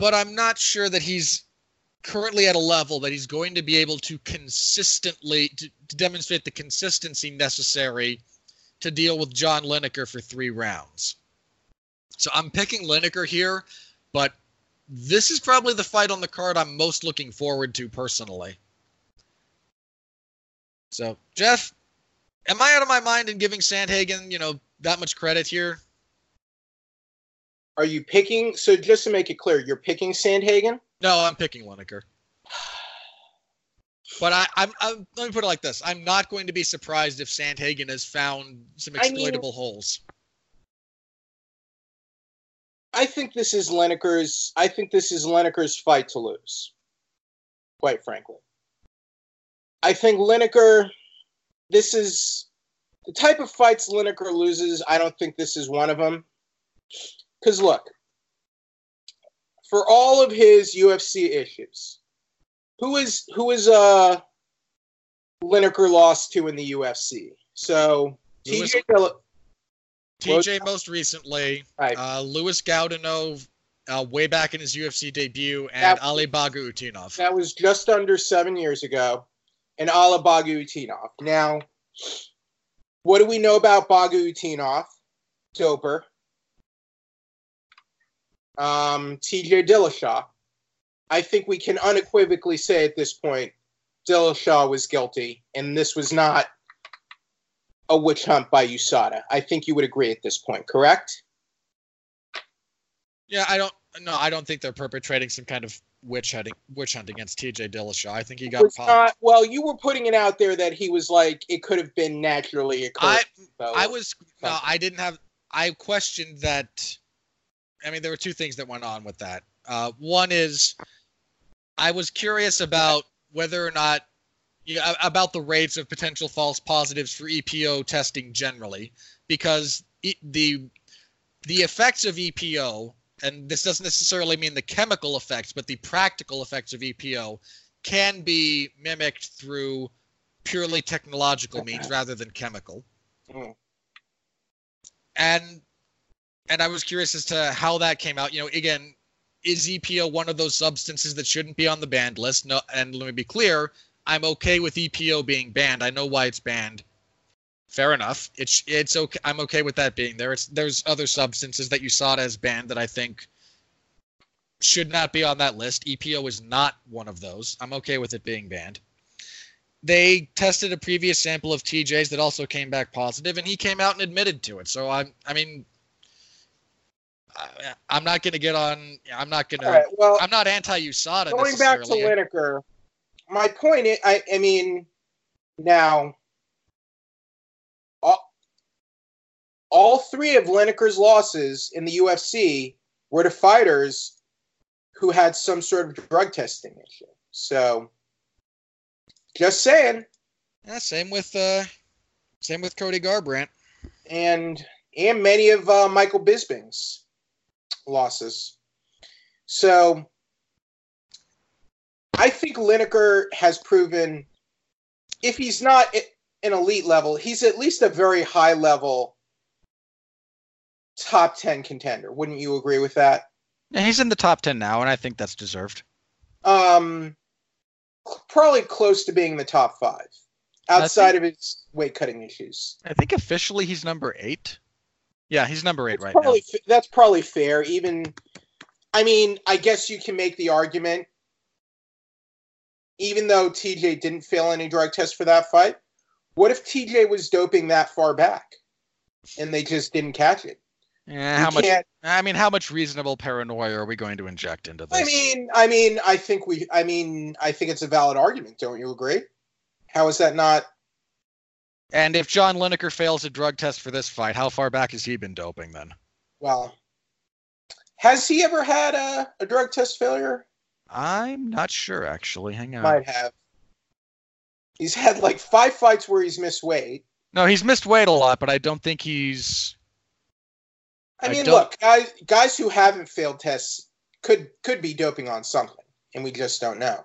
But I'm not sure that he's currently at a level that he's going to be able to consistently to, to demonstrate the consistency necessary to deal with John Lineker for three rounds. So I'm picking Lineker here, but this is probably the fight on the card I'm most looking forward to personally. So, Jeff, am I out of my mind in giving Sandhagen, you know, that much credit here? Are you picking? So just to make it clear, you're picking Sandhagen. No, I'm picking Lineker. But I, I'm, I'm, let me put it like this: I'm not going to be surprised if Sandhagen has found some I mean- exploitable holes. I think this is Lineker's. I think this is Lineker's fight to lose. Quite frankly, I think Lineker. This is the type of fights Lineker loses. I don't think this is one of them. Because look, for all of his UFC issues, who is who is uh Lineker lost to in the UFC? So Lewis- TJ TJ most recently, Right. uh, Louis Gaudinot, uh, way back in his UFC debut, and That- Ali Bagautinov. That was just under seven years ago, and Ala Bagautinov. Now, what do we know about Bagautinov? Doper. Um, TJ Dillashaw. I think we can unequivocally say at this point Dillashaw was guilty, and this was not a witch hunt by USADA. I think you would agree at this point, correct? Yeah, I don't. No, I don't think they're perpetrating some kind of witch hunting, witch hunt against TJ Dillashaw. I think he got not, well, you were putting it out there that he was like it could have been naturally occurring. I so- I was no, I didn't have. I questioned that. I mean, there were two things that went on with that. Uh, one is, I was curious about whether or not, yeah, about the rates of potential false positives for EPO testing generally, because e- the the effects of EPO, and this doesn't necessarily mean the chemical effects, but the practical effects of EPO can be mimicked through purely technological means rather than chemical Mm. and and I was curious as to how that came out. You know, again, is EPO one of those substances that shouldn't be on the banned list? No, and let me be clear, I'm okay with EPO being banned. I know why it's banned. Fair enough. It's it's okay. I'm okay with that being there. It's there's other substances that you saw it as banned that I think should not be on that list. EPO is not one of those. I'm okay with it being banned. They tested a previous sample of TJ's that also came back positive, and he came out and admitted to it. So I'm, I mean, I, I'm not going to get on. I'm not going All right. to. Well, I'm not anti-USADA. going back to necessarily. Lineker, my point is, I, I mean, now, all, all three of Lineker's losses in the UFC were to fighters who had some sort of drug testing issue. So, just saying. Yeah, same with uh, same with Cody Garbrandt. and and many of uh, Michael Bisping's losses. So I think Lineker has proven, if he's not an elite level, he's at least a very high level top ten contender. Wouldn't you agree with that? Yeah, he's in the top ten now, and I think that's deserved. Um, probably close to being the top five, outside of his weight cutting issues. I think officially he's number eight. Yeah, he's number eight right probably fa- that's probably fair. Even, I mean, I guess you can make the argument. Even though TJ didn't fail any drug tests for that fight, what if TJ was doping that far back, and they just didn't catch it? Yeah, how much? I mean, how much reasonable paranoia are we going to inject into this? I mean, I mean, I think we. I mean, I think it's a valid argument. Don't you agree? How is that not? And if John Lineker fails a drug test for this fight, how far back has he been doping then? Well, has he ever had a, a drug test failure? I'm not sure actually. Hang on. Might have. He's had like five fights where he's missed weight. No, he's missed weight a lot, but I don't think he's. I I mean, don't- look, guys, guys who haven't failed tests could could be doping on something, and we just don't know.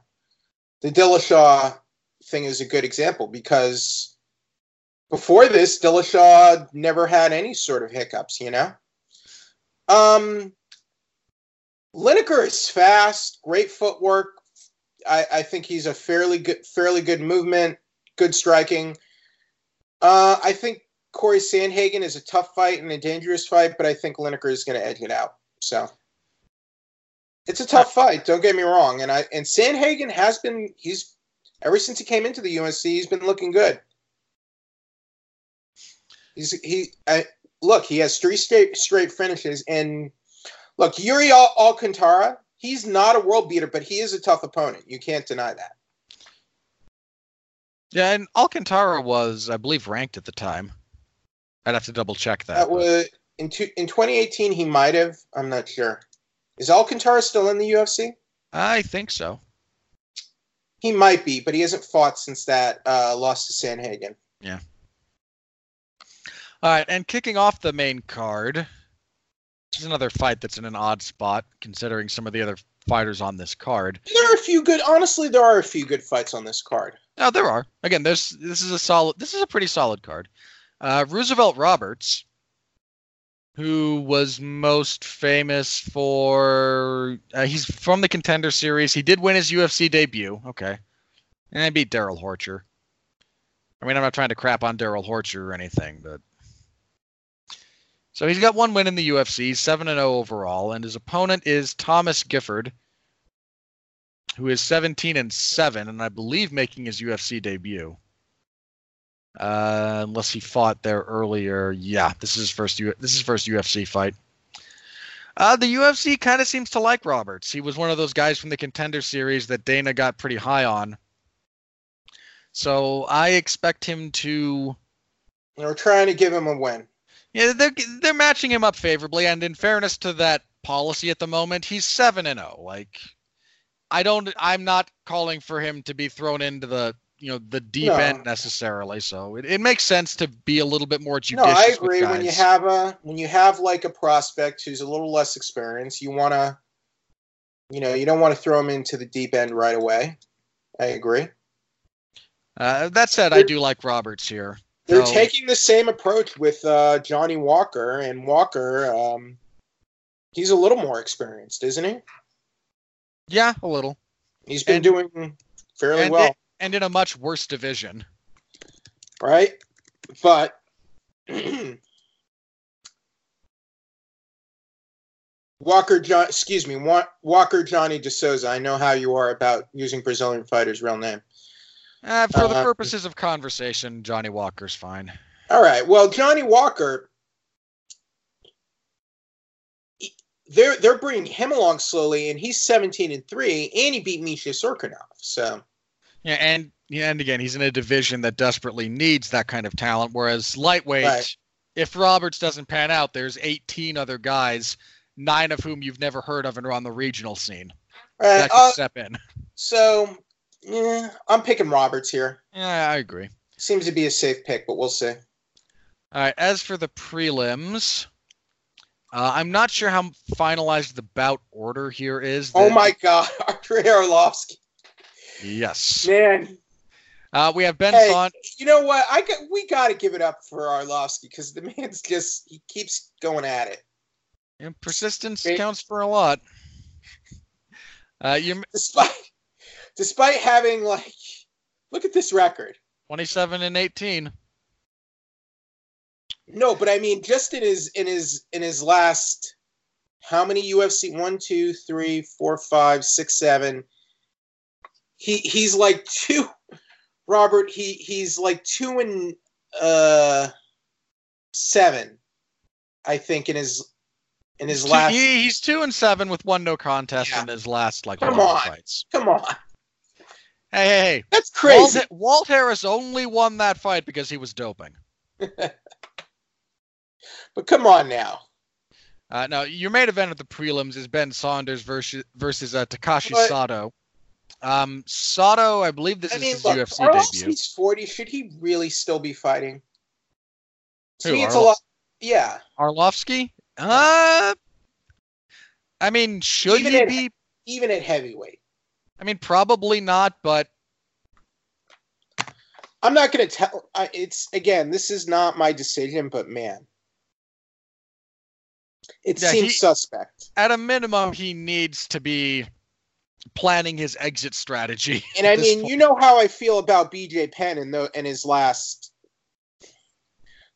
The Dillashaw thing is a good example because before this, Dillashaw never had any sort of hiccups. You know, um, Lineker is fast, great footwork. I, I think he's a fairly good, fairly good movement, good striking. Uh, I think Corey Sandhagen is a tough fight and a dangerous fight, but I think Lineker is going to edge it out. So it's a tough fight. Don't get me wrong. And I and Sandhagen has been he's ever since he came into the USC, he's been looking good. He's he I, look he has three straight straight finishes and look Yuri Al- Alcantara. He's not a world beater, but he is a tough opponent. You can't deny that. Yeah, and Alcantara was, I believe, ranked at the time. I'd have to double check that. That was in two, in 2018. He might have. I'm not sure. Is Alcantara still in the UFC? I think so. He might be, but he hasn't fought since that uh, loss to Sandhagen. All right, and kicking off the main card, this is another fight that's in an odd spot considering some of the other fighters on this card. There are a few good. Honestly, there are a few good fights on this card. Now there are. Again, this this is a solid. This is a pretty solid card. Uh, Roosevelt Roberts, who was most famous for, uh, he's from the Contender Series. He did win his UFC debut. Okay, and I beat Darrell Horcher. I mean, I'm not trying to crap on Darrell Horcher or anything, but so he's got one win in the UFC, seven and zero overall, and his opponent is Thomas Gifford, who is 17 and 7 and I believe making his UFC debut. Uh, unless he fought there earlier. Yeah, this is his first U- this is his first UFC fight. Uh, the UFC kind of seems to like Roberts. He was one of those guys from the contender series that Dana got pretty high on. So I expect him to They're trying to give him a win. Yeah, they're they're matching him up favorably, and in fairness to that policy at the moment, he's seven and zero. Like, I don't, I'm not calling for him to be thrown into the you know the deep No. end necessarily. So it, it makes sense to be a little bit more judicious. No. I agree. When you have a when you have like a prospect who's a little less experienced, you want to, you know, you don't want to throw him into the deep end right away. I agree. Uh, that said, I do like Roberts here. They're So- taking the same approach with uh, Johnny Walker, and Walker, um, he's a little more experienced, isn't he? Yeah, a little, He's been And- doing fairly and well, and in a much worse division. right? But Walker John, excuse me, Walker Johnny DeSouza. I know how you are about using Brazilian fighters' real name. Uh, for the Uh, purposes of conversation, Johnny Walker's fine. All right. Well, Johnny Walker, they're they're bringing him along slowly, and he's seventeen and three, and he beat Misha Cirkunov. So Yeah, and yeah, and again, he's in a division that desperately needs that kind of talent. Whereas lightweight, Right. if Roberts doesn't pan out, there's 18 other guys, nine of whom you've never heard of and are on the regional scene uh, that could uh, step in. so yeah, I'm picking Roberts here. Yeah, I agree. Seems to be a safe pick, but we'll see. All right. As for the prelims, uh, I'm not sure how finalized the bout order here is. Oh my God, Andre Arlovsky, Yes. man. Uh, we have Ben Hey, Son. you know what? I got we got to give it up for Arlovsky because the man's just he keeps going at it. and Persistence Great. counts for a lot. Uh, you're despite despite having like look at this record 27 and 18. no but i mean just in his in his in his last how many ufc one two three four five six seven he he's like two robert he he's like two and uh seven i think in his in his Two- last he- he's two and seven with one no contest Yeah. in his last like Come on. fights. come on Hey, hey, hey! that's crazy Walt Harris only won that fight because he was doping. but come on now Uh, now, your main event of the prelims is Ben Saunders versus versus uh, Takashi But- Sato. Um, Sato, I believe this I is mean, his look, UFC debut. Arlovsky's 40. Should he really still be fighting? To Who, me, it's a lot. Yeah. Arlovsky? Uh, I mean, should Even he at- be? Even at heavyweight. I mean, probably not, but I'm not going to tell. I, it's, again, this is not my decision, but man. It Yeah, seems he- suspect. at a minimum, he needs to be planning his exit strategy. And I mean, point. you know how I feel about BJ Penn and the, in his last.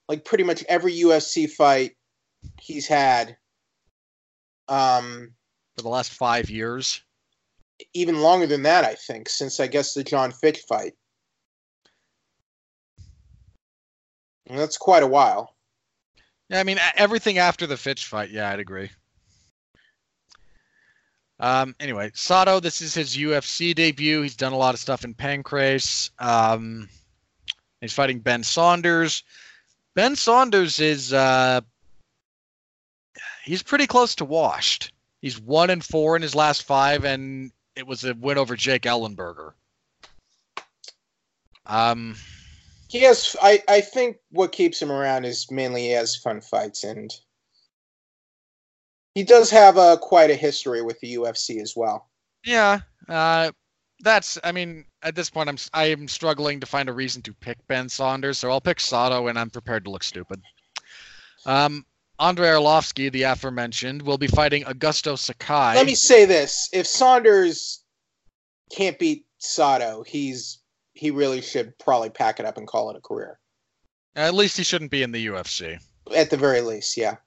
like pretty much every UFC fight he's had. Um, For the last five years. Even longer than that, I think, since I guess the John Fitch fight. And that's quite a while. Yeah, I mean everything after the Fitch fight. Yeah, I'd agree. Um, anyway, Sato, this is his UFC debut. He's done a lot of stuff in Pancrase. Um, he's fighting Ben Saunders. Ben Saunders is uh, he's pretty close to washed. He's one and four in his last five, and it was a win over Jake Ellenberger. Um, He has. I. I think what keeps him around is mainly he has fun fights, and he does have a quite a history with the UFC as well. Yeah, uh, that's. I mean, at this point, I'm I am struggling to find a reason to pick Ben Saunders, so I'll pick Sato, and I'm prepared to look stupid. Um, Andrei Arlovsky, the aforementioned, will be fighting Augusto Sakai. Let me say this: if Saunders can't beat Sato, he's he really should probably pack it up and call it a career. At least he shouldn't be in the UFC. At the very least, yeah.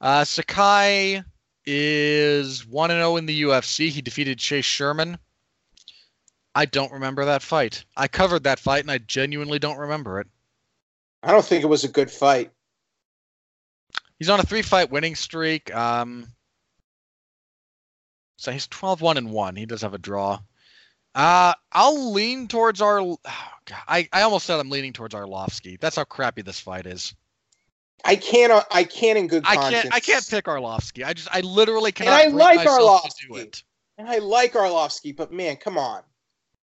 Uh, Sakai is one and zero in the UFC. He defeated Chase Sherman. I don't remember that fight. I covered that fight, and I genuinely don't remember it. I don't think it was a good fight. He's on a three fight winning streak. Um, so he's 12 1 and 1. He does have a draw. Uh, I'll lean towards our. Oh, God, I, I almost said I'm leaning towards Arlovsky. That's how crappy this fight is. I can't. I can't in good I can't I can't pick Arlovsky. I just I literally cannot. And I like myself to do Arlovsky. And I like Arlovsky, but man, come on.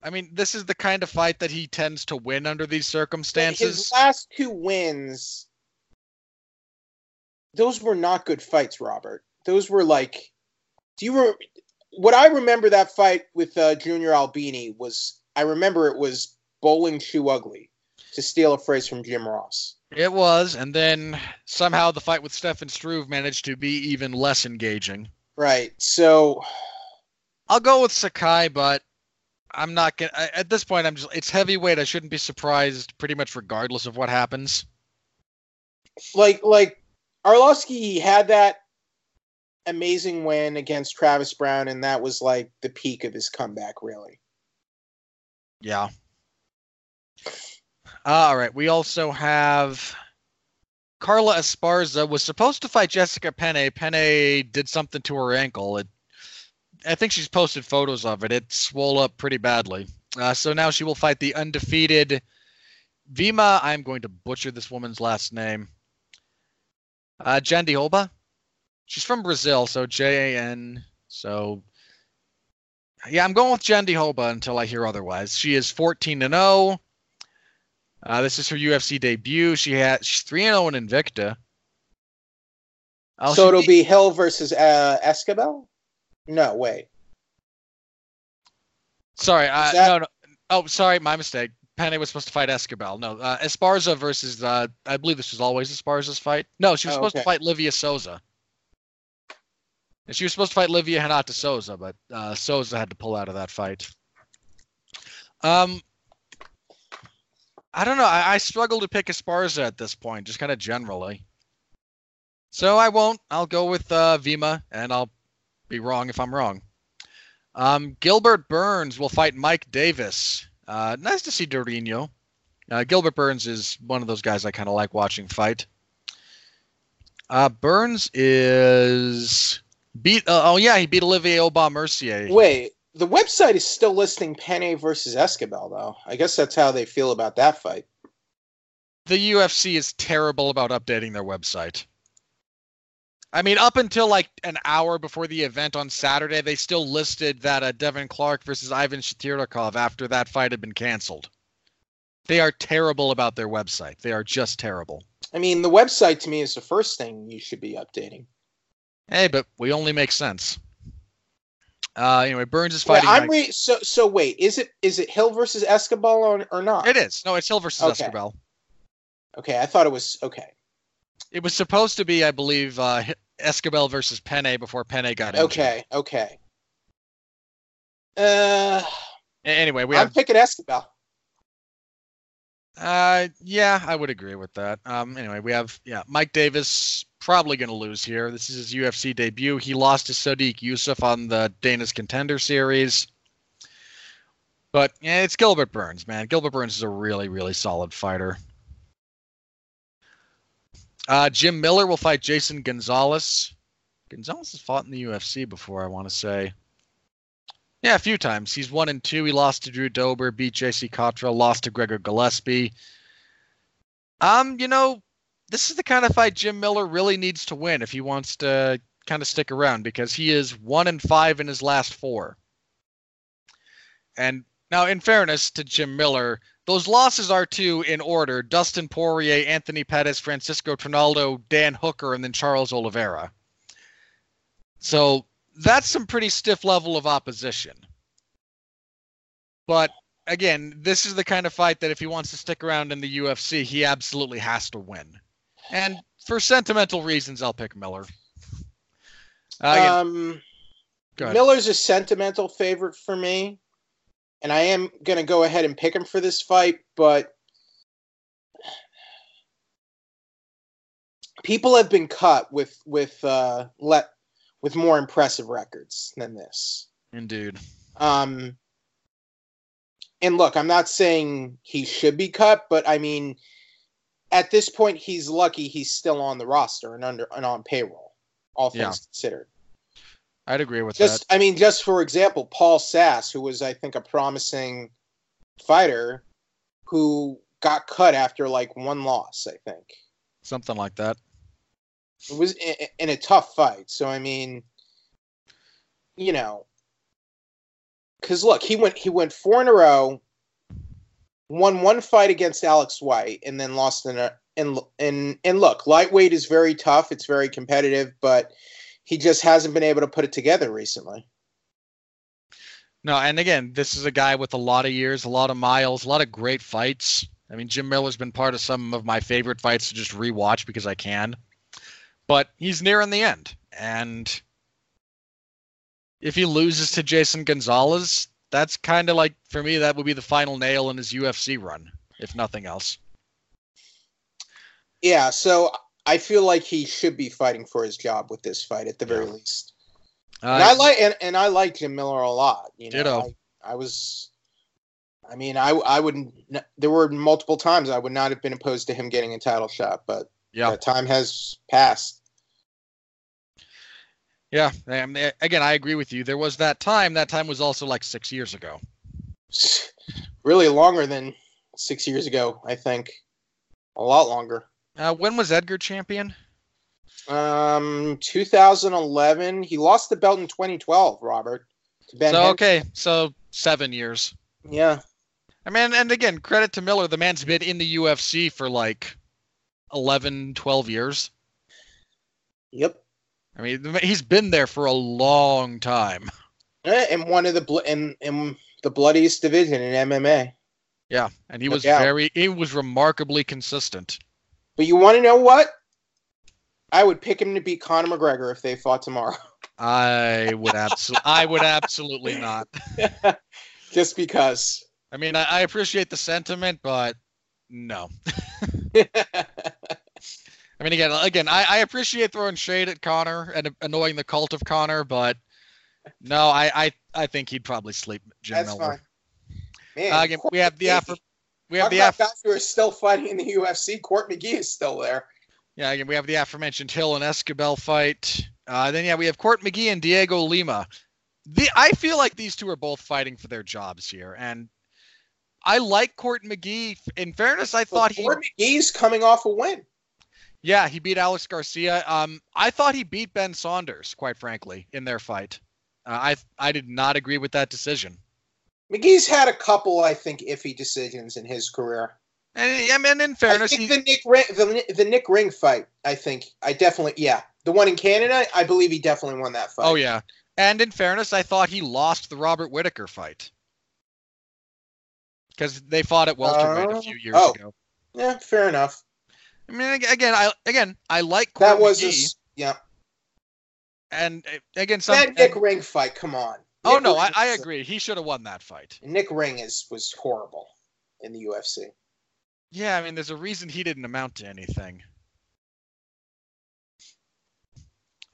I mean, this is the kind of fight that he tends to win under these circumstances. His last two wins, those were not good fights, Robert. Those were like, do you re- what I remember that fight with uh, Junior Albini was I remember it was bowling shoe ugly, to steal a phrase from Jim Ross. It was, and then somehow the fight with Stefan Struve managed to be even less engaging. Right. So I'll go with Sakai, but I'm not gonna. I- At this point, I'm just. It's heavyweight. I shouldn't be surprised, pretty much regardless of what happens. like like Arlovsky had that amazing win against Travis Browne, and that was like the peak of his comeback, really. Yeah. all right. We also have Carla Esparza was supposed to fight Jessica Penne. Penne did something to her ankle. It, I think she's posted photos of it. It swole up pretty badly. Uh, so now she will fight the undefeated Virna. I'm going to butcher this woman's last name. Uh, Jandiroba. She's from Brazil, so J A N. So yeah, I'm going with Jandiroba until I hear otherwise. She is 14 and 0. Uh, this is her UFC debut. She had she's 3 and 0 in Invicta. Oh, so it'll beat- be Hill versus uh, Esquibel. No, wait. Sorry, uh, that- no, no. Oh, sorry, my mistake. Penne was supposed to fight Esquibel. No, uh, Esparza versus. Uh, I believe this was always Esparza's fight. No, she was Oh, supposed to fight Livia Souza. And she was supposed to fight Livia Hanata Souza, but uh, Souza had to pull out of that fight. Um, I don't know. I, I struggle to pick Esparza at this point, just kind of generally. So I won't. I'll go with uh, Virna, and I'll be wrong if I'm wrong. Um, Gilbert Burns will fight Mike Davis. Uh, nice to see Dorino. Uh, Gilbert Burns is one of those guys I kind of like watching fight. Uh, Burns is beat. Uh, oh yeah, he beat Olivier Aubin Mercier. Wait, the website is still listing Penne versus Esquibel, though. I guess that's how they feel about that fight. The UFC is terrible about updating their website. I mean, up until like an hour before the event on Saturday, they still listed that uh, Devin Clark versus Ivan Shtyrkov after that fight had been canceled. They are terrible about their website. They are just terrible. I mean, the website to me is the first thing you should be updating. Hey, but we only make sense. Uh, anyway, Burns is Wait, fighting. I'm re- so so. Wait, is it is it Hill versus Esquibel or, or not? It is. No, it's Hill versus Okay. Esquibel. Okay, I thought it was okay. It was supposed to be, I believe, uh, Esquibel versus Penne before Penne got injured. Okay, okay. Uh, Anyway, we I'm have picking Esquibel. Uh, yeah, I would agree with that. Um, anyway, we have yeah, Mike Davis probably going to lose here. This is his UFC debut. He lost to Sodiq Yusuff on the Dana's Contender Series. But yeah, it's Gilbert Burns, man. Gilbert Burns is a really, really solid fighter. Uh, Jim Miller will fight Jason Gonzalez. Gonzalez has fought in the UFC before, I want to say. Yeah, a few times. He's one and two. He lost to Drew Dober, beat JC Cottrell, lost to Gregor Gillespie. Um, you know, this is the kind of fight Jim Miller really needs to win if he wants to kind of stick around because he is one and five in his last four. And now, in fairness to Jim Miller, those losses are to, in order, Dustin Poirier, Anthony Pettis, Francisco Trinaldo, Dan Hooker, and then Charles Oliveira. So that's some pretty stiff level of opposition. But again, this is the kind of fight that if he wants to stick around in the UFC, he absolutely has to win. And for sentimental reasons, I'll pick Miller. Uh, um, Miller's a sentimental favorite for me, and I am going to go ahead and pick him for this fight, but people have been cut with with uh, let with more impressive records than this. Indeed. Um, and look, I'm not saying he should be cut, but I mean, at this point, he's lucky he's still on the roster and under and on payroll. All things yeah. considered. I'd agree with just, that. I mean, just for example, Paul Sass, who was, I think, a promising fighter, who got cut after like one loss, I think. Something like that. It was in, in a tough fight. So I mean, you know, because look, he went he went four in a row, won one fight against Alex White, and then lost in a and and and look, lightweight is very tough. It's very competitive, but he just hasn't been able to put it together recently. No, and again, this is a guy with a lot of years, a lot of miles, a lot of great fights. I mean, Jim Miller's been part of some of my favorite fights to just rewatch because I can but he's nearing the end. And if he loses to Jason Gonzalez, that's kind of like for me that would be the final nail in his UFC run, if nothing else. Yeah, so I feel like he should be fighting for his job with this fight at the very yeah. least. Uh, and I like and, and I like Jim Miller a lot. You know, ditto. I, I was I mean, I I wouldn't. There were multiple times I would not have been opposed to him getting a title shot, but yeah, time has passed. Yeah, I mean, again, I agree with you. There was that time. That time was also like six years ago. Really longer than six years ago, I think. A lot longer. Uh, when was Edgar champion? Um, 2011. He lost the belt in 2012. Robert. so okay, so seven years. Yeah. I mean, and again, credit to Miller. The man's been in the UFC for like 11, 12 years. Yep. I mean, he's been there for a long time. In one of the bl- in in the bloodiest division in MMA. Yeah, and he was very he was remarkably consistent. But you want to know what? I would pick him to beat Conor McGregor if they fought tomorrow. I would absolutely I would absolutely not. Just because. I mean, I, I appreciate the sentiment, but no. I mean, again, again, I, I appreciate throwing shade at Conor and annoying the cult of Conor, but no, I, I, I think he'd probably sleep Jim That's Miller. Fine. Man, uh, again, we have the after, we have the after, guys who are still fighting in the UFC. Court McGee is still there. Yeah, again, we have the aforementioned Hill and Esquibel fight. Uh, then yeah, we have Court McGee and Diego Lima. The I feel like these two are both fighting for their jobs here, and I like Court McGee. In fairness, I thought well, Court he McGee's coming off a win. Yeah, he beat Alex Garcia. Um, I thought he beat Ben Saunders, quite frankly, in their fight. Uh, I I did not agree with that decision. McGee's had a couple, I think, iffy decisions in his career. And I mean, in fairness, I think he, the Nick Ring, the, the Nick Ring fight. I think I definitely, yeah, the one in Canada. I believe he definitely won that fight. Oh yeah, and in fairness, I thought he lost the Robert Whitaker fight because they fought at welterweight uh, a few years oh. ago. Yeah, fair enough. I mean, again, I again, I like Court that was McGee, a, yeah. And again, some, that Nick and, Ring fight. Come on. Oh no, I, I, agree. He should have won that fight. Nick Ring is was horrible in the UFC. Yeah, I mean, there's a reason he didn't amount to anything.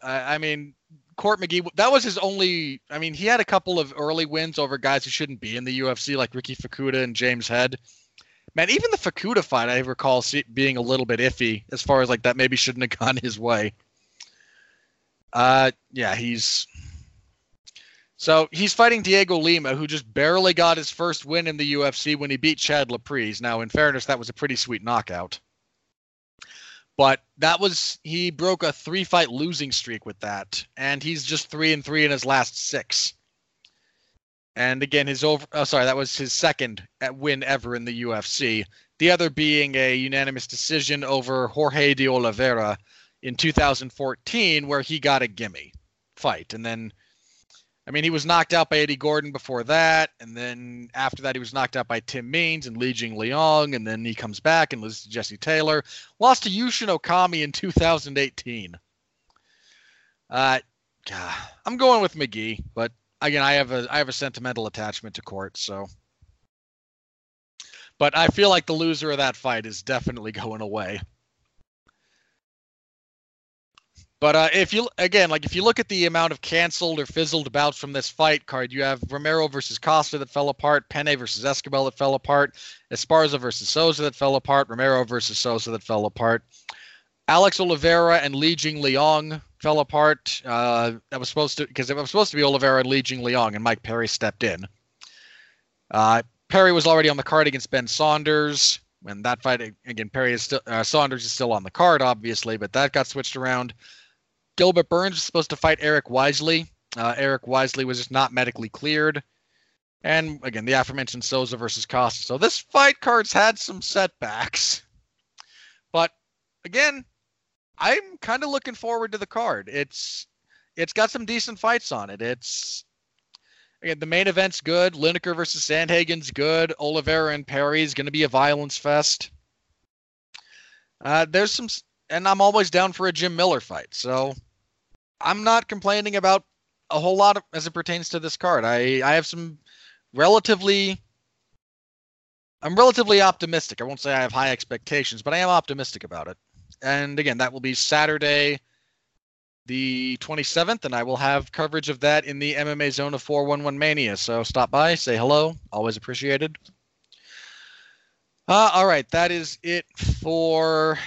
I, I mean, Court McGee, that was his only. I mean, he had a couple of early wins over guys who shouldn't be in the UFC, like Riki Fukuda and James Head. Man, even the Fukuda fight, I recall see, being a little bit iffy as far as like that maybe shouldn't have gone his way. Uh, yeah, he's so he's fighting Diego Lima, who just barely got his first win in the UFC when he beat Chad Laprise. Now, in fairness, that was a pretty sweet knockout. But that was he broke a three fight losing streak with that, and he's just three and three in his last six. And again, his over oh sorry, that was his second uh, win ever in the UFC. The other being a unanimous decision over Jorge de Oliveira in 2014, where he got a gimme fight, and then I mean, he was knocked out by Eddie Gordon before that, and then after that, he was knocked out by Tim Means and Li Jing Liang, and then he comes back and loses to Jesse Taylor. Lost to Yushin Okami in 2018. Uh, I'm going with McGee, but again, I have a I have a sentimental attachment to Court, so. But I feel like the loser of that fight is definitely going away. But uh, if you again, like if you look at the amount of canceled or fizzled bouts from this fight card, you have Romero versus Costa that fell apart, Penne versus Esquibel that fell apart, Esparza versus Souza that fell apart, Romero versus Souza that fell apart, Alex Oliveira and Li Jing Liang fell apart. Uh, that was supposed to because it was supposed to be Oliveira and Li Jing Liang, and Mike Perry stepped in. Uh, Perry was already on the card against Ben Saunders. When that fight again, Perry is still uh, Saunders is still on the card, obviously, but that got switched around. Gilbert Burns was supposed to fight Eric Wisely. Uh, Eric Wisely was just not medically cleared. And again, the aforementioned Souza versus Costa. So this fight card's had some setbacks. But again, I'm kind of looking forward to the card. It's it's got some decent fights on it. It's again the main event's good. Lineker versus Sandhagen's good. Oliveira and Perry's going to be a violence fest. Uh, there's some and I'm always down for a Jim Miller fight. So I'm not complaining about a whole lot of, as it pertains to this card. I I have some relatively I'm relatively optimistic. I won't say I have high expectations, but I am optimistic about it. And again, that will be Saturday the 27th, and I will have coverage of that in the MMA Zone of 411 Mania. So stop by, say hello. Always appreciated. Uh, all right, that is it for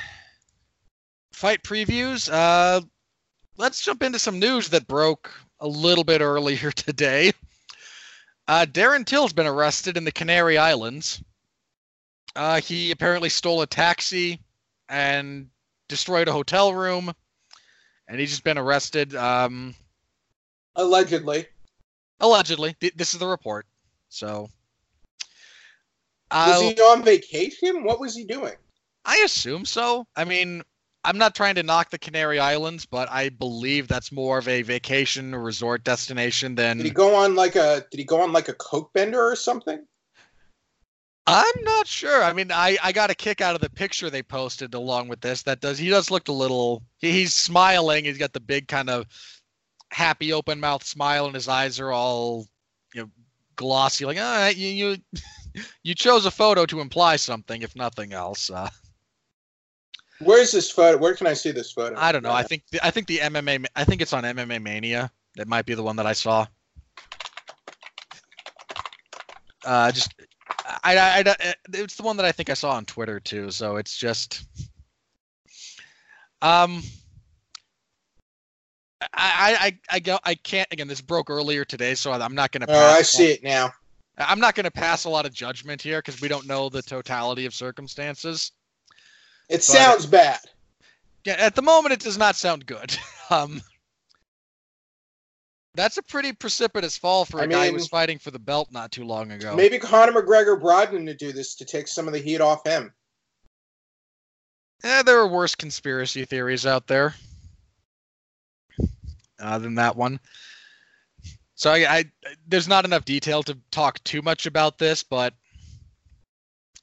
fight previews. Uh, let's jump into some news that broke a little bit earlier today. Uh, Darren Till's been arrested in the Canary Islands. Uh, he apparently stole a taxi and destroyed a hotel room, and he's just been arrested. Um, allegedly. Allegedly, this is the report. So, was he on vacation? What was he doing? I assume so. I mean, I'm not trying to knock the Canary Islands, but I believe that's more of a vacation or resort destination than. Did he go on like a? Did he go on like a coke bender or something? I'm not sure. I mean, I, I got a kick out of the picture they posted along with this. That does he does look a little. He, he's smiling. He's got the big kind of happy open mouth smile, and his eyes are all you know glossy. Like, all right, you you you chose a photo to imply something, if nothing else. Uh, Where's this photo? Where can I see this photo? I don't know. I think the, I think the MMA. I think it's on MMA Mania. That might be the one that I saw. Uh, just I, I, I, it's the one that I think I saw on Twitter too. So it's just, um, I, I, I, go, I can't again. This broke earlier today, so I'm not gonna. Oh, I see it now. I'm not gonna pass a lot of judgment here because we don't know the totality of circumstances. It but, sounds bad. Yeah, at the moment, it does not sound good. um, that's a pretty precipitous fall for a I guy mean, who was fighting for the belt not too long ago. Maybe Conor McGregor brought him to do this to take some of the heat off him. Yeah, there are worse conspiracy theories out there uh, than that one. So I, I, there's not enough detail to talk too much about this, but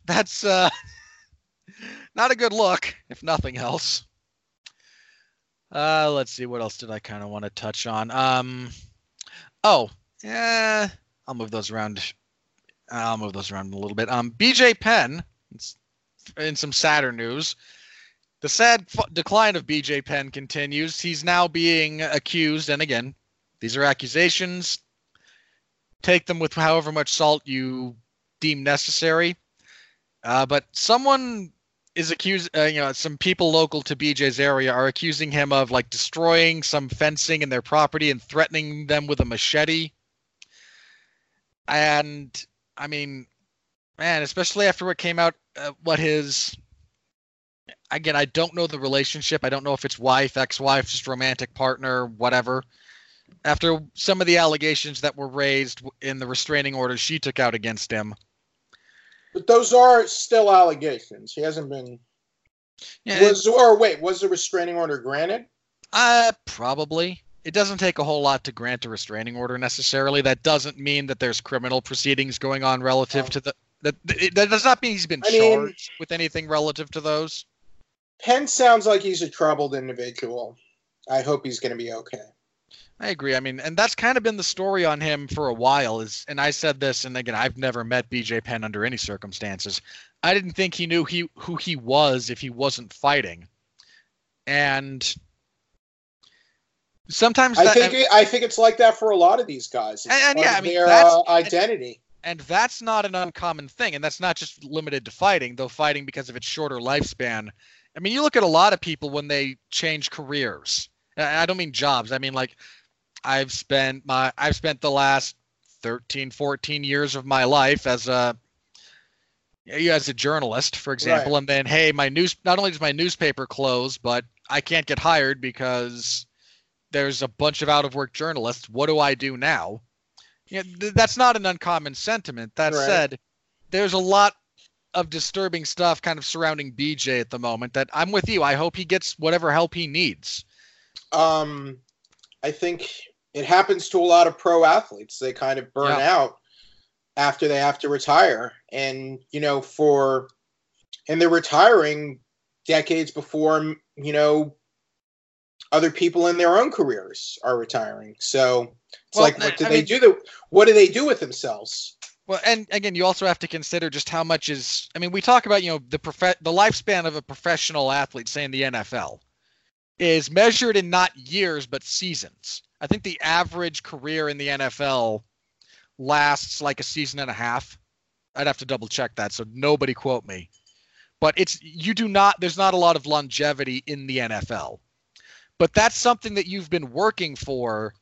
that's uh, not a good look, if nothing else. Uh, let's see. What else did I kind of want to touch on? Um, oh, yeah, I'll move those around. I'll move those around a little bit. Um, BJ Penn. In some sadder news, the sad f- decline of BJ Penn continues. He's now being accused, and again, these are accusations. Take them with however much salt you deem necessary. Uh, but someone is accused, uh, you know, some people local to BJ's area are accusing him of like destroying some fencing in their property and threatening them with a machete. And I mean, man, especially after what came out, uh, what his again, I don't know the relationship. I don't know if it's wife, ex-wife, just romantic partner, whatever. After some of the allegations that were raised in the restraining order she took out against him. But those are still allegations. He hasn't been. Yeah, Was or wait, was the restraining order granted? Uh, probably. It doesn't take a whole lot to grant a restraining order necessarily. That doesn't mean that there's criminal proceedings going on relative Oh. to the. That, that does not mean he's been I mean- charged with anything relative to those. Penn sounds like he's a troubled individual. I hope he's going to be okay. I agree. I mean, and that's kind of been the story on him for a while. Is and I said this, and again, I've never met BJ Penn under any circumstances. I didn't think he knew he who he was if he wasn't fighting, and sometimes I that, think it, I think it's like that for a lot of these guys. It's And- and yeah, I mean, their that's- uh, identity. and that's not an uncommon thing and that's not just limited to fighting though fighting because of its shorter lifespan i mean you look at a lot of people when they change careers I don't mean jobs i mean like i've spent my i've spent the last 13 14 years of my life as a you as a journalist for example Right. and then hey my news not only does my newspaper close but i can't get hired because there's a bunch of out of work journalists what do i do now yeah, th- that's not an uncommon sentiment. That Right. said, there's a lot of disturbing stuff kind of surrounding BJ at the moment that I'm with you. I hope he gets whatever help he needs. Um, I think it happens to a lot of pro athletes. They kind of burn Yeah. out after they have to retire, and you know, for and they're retiring decades before you know other people in their own careers are retiring. So it's Well, like, what do I they mean- do? The what do they do with themselves? Well, and again, you also have to consider just how much is. I mean, we talk about you know the prof- the lifespan of a professional athlete, say in the NFL, is measured in not years but seasons. I think the average career in the NFL lasts like a season and a half. I'd have to double check that, so nobody quote me. But it's you do not. There's not a lot of longevity in the NFL, but that's something that you've been working for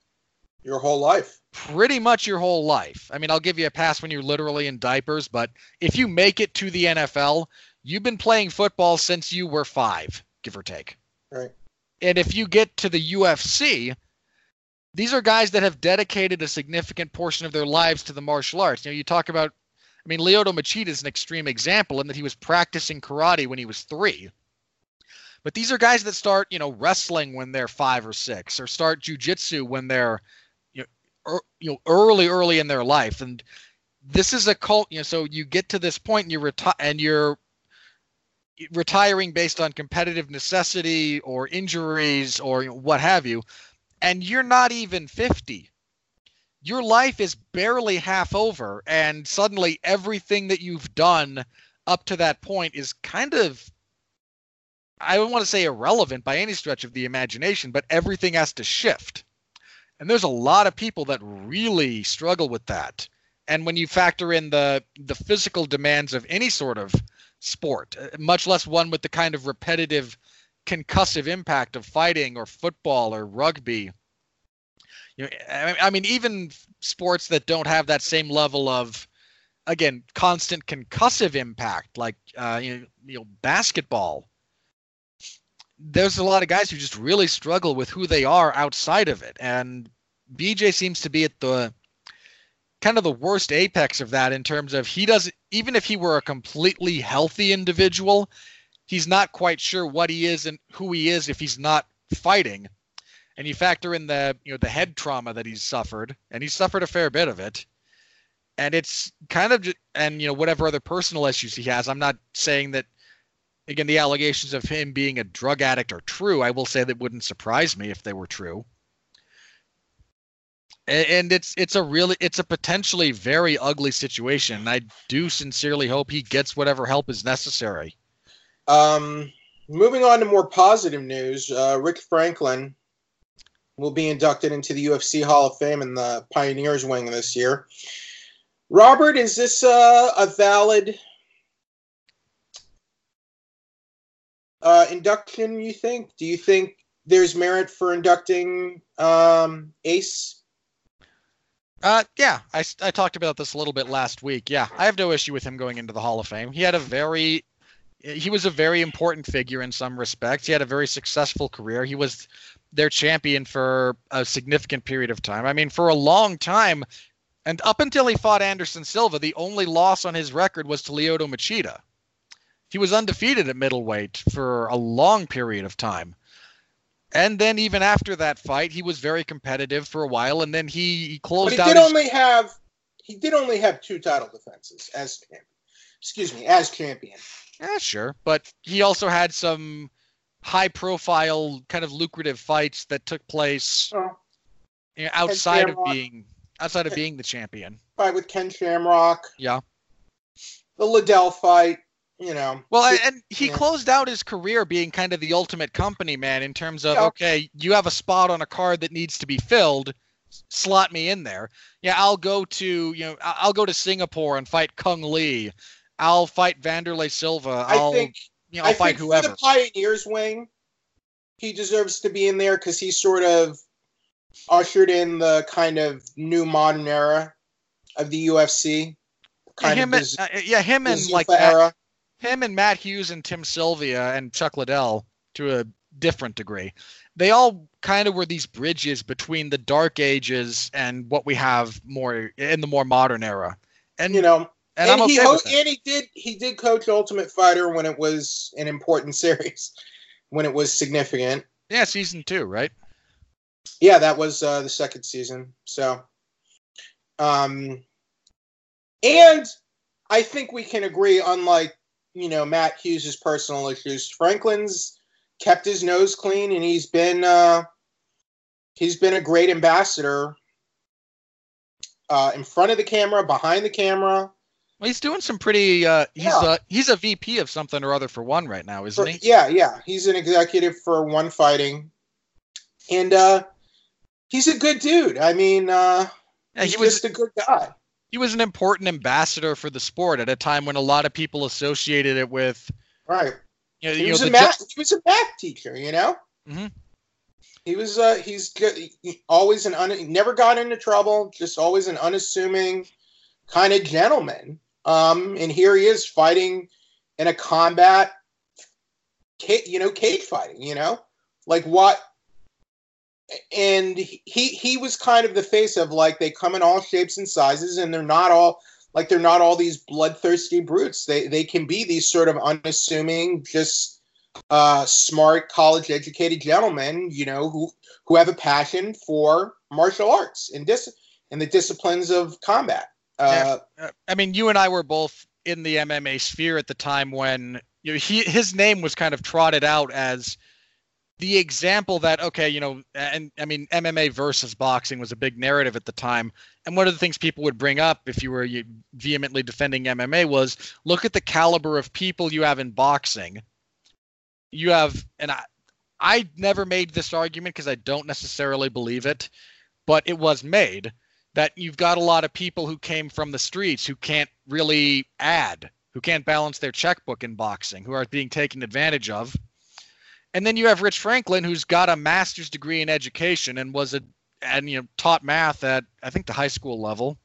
Your whole life. pretty much your whole life. I mean, I'll give you a pass when you're literally in diapers, but if you make it to the NFL, you've been playing football since you were five, give or take. Right. And if you get to the UFC, these are guys that have dedicated a significant portion of their lives to the martial arts. You know, you talk about, I mean, Lyoto Machida is an extreme example in that he was practicing karate when he was three. But these are guys that start, you know, wrestling when they're five or six, or start jujitsu when they're you er, you know early early in their life and this is a cult you know so you get to this point and you retire and you're retiring based on competitive necessity or injuries or you know, what have you and you're not even 50 your life is barely half over and suddenly everything that you've done up to that point is kind of I don't want to say irrelevant by any stretch of the imagination, but everything has to shift. And there's a lot of people that really struggle with that. And when you factor in the the physical demands of any sort of sport, uh, much less one with the kind of repetitive concussive impact of fighting or football or rugby, you know, I mean, even sports that don't have that same level of, again, constant concussive impact, like uh, you know, you know, basketball. There's a lot of guys who just really struggle with who they are outside of it, and BJ seems to be at the kind of the worst apex of that in terms of he doesn't even if he were a completely healthy individual, he's not quite sure what he is and who he is if he's not fighting. And you factor in the you know the head trauma that he's suffered, and he's suffered a fair bit of it. And it's kind of and you know whatever other personal issues he has. I'm not saying that again the allegations of him being a drug addict are true. I will say that wouldn't surprise me if they were true. And it's it's a really it's a potentially very ugly situation. I do sincerely hope he gets whatever help is necessary. Um, moving on to more positive news, uh, Rick Franklin will be inducted into the UFC Hall of Fame in the Pioneers wing this year. Robert, is this uh, a valid uh, induction? You think? Do you think there's merit for inducting um, Ace? Uh, yeah, I, I talked about this a little bit last week. Yeah, I have no issue with him going into the Hall of Fame. He had a very, he was a very important figure in some respects. He had a very successful career. He was their champion for a significant period of time. I mean, for a long time, and up until he fought Anderson Silva, the only loss on his record was to Lyoto Machida. He was undefeated at middleweight for a long period of time. And then even after that fight, he was very competitive for a while, and then he, he closed but he out. did his- only have he did only have two title defenses as champion. Excuse me, as champion. Yeah, sure. But he also had some high profile, kind of lucrative fights that took place Oh, you know, outside of being outside of being the champion. fight with Ken Shamrock. Yeah. The Liddell fight. You know. Well, and- and he Yeah. closed out his career being kind of the ultimate company man in terms of Yeah. okay, you have a spot on a card that needs to be filled, slot me in there. Yeah, I'll go to you know I'll go to Singapore and fight Cung Le. I'll fight Wanderlei Silva. I I'll think you know I I'll fight think for whoever. the Pioneers wing, he deserves to be in there because he sort of ushered in the kind of new modern era of the UFC. Yeah, him of and, the, uh, yeah, him and like Matt, era. him and Matt Hughes and Tim Sylvia and Chuck Liddell to a different degree. They all kind of were these bridges between the dark ages and what we have more in the more modern era. And You know, and, and, I'm he okay with that. and he did he did coach Ultimate Fighter when it was an important series, when it was significant. Yeah, season two, right? Yeah, that was uh, the second season. So, um, and I think we can agree, unlike you know Matt Hughes' personal issues, Franklin's kept his nose clean, and he's been uh, he's been a great ambassador uh, in front of the camera, behind the camera. Well, he's doing some pretty. Uh, he's Yeah. uh, he's a VP of something or other for one right now, isn't For- he? yeah, yeah, he's an executive for One Fighting, and uh, he's a good dude. I mean, uh, Yeah, he's he was just a good guy. he was an important ambassador for the sport at a time when a lot of people associated it with Right. you know, He was know, a math. He was a math teacher. You know. Mm-hmm. He was. Uh, he's good. he- always an. Un, he never got into trouble. Just always an unassuming kind of gentleman. Um, and here he is fighting in a combat. You know, cage fighting. You know, like what? And he he was kind of the face of like they come in all shapes and sizes, and they're not all like they're not all these bloodthirsty brutes. They they can be these sort of unassuming, just uh, smart, college educated gentlemen, you know, who who have a passion for martial arts and dis and the disciplines of combat. Uh, uh, I mean, you and I were both in the MMA sphere at the time when you know, he his name was kind of trotted out as the example that okay, you know, and I mean MMA versus boxing was a big narrative at the time. And one of the things people would bring up if you were you, vehemently defending MMA was look at the caliber of people you have in boxing. You have, and I, I never made this argument because I don't necessarily believe it, but it was made that you've got a lot of people who came from the streets who can't really add, who can't balance their checkbook in boxing, who are being taken advantage of. And then you have Rich Franklin, who's got a master's degree in education and was a and you know taught math at I think the high school level,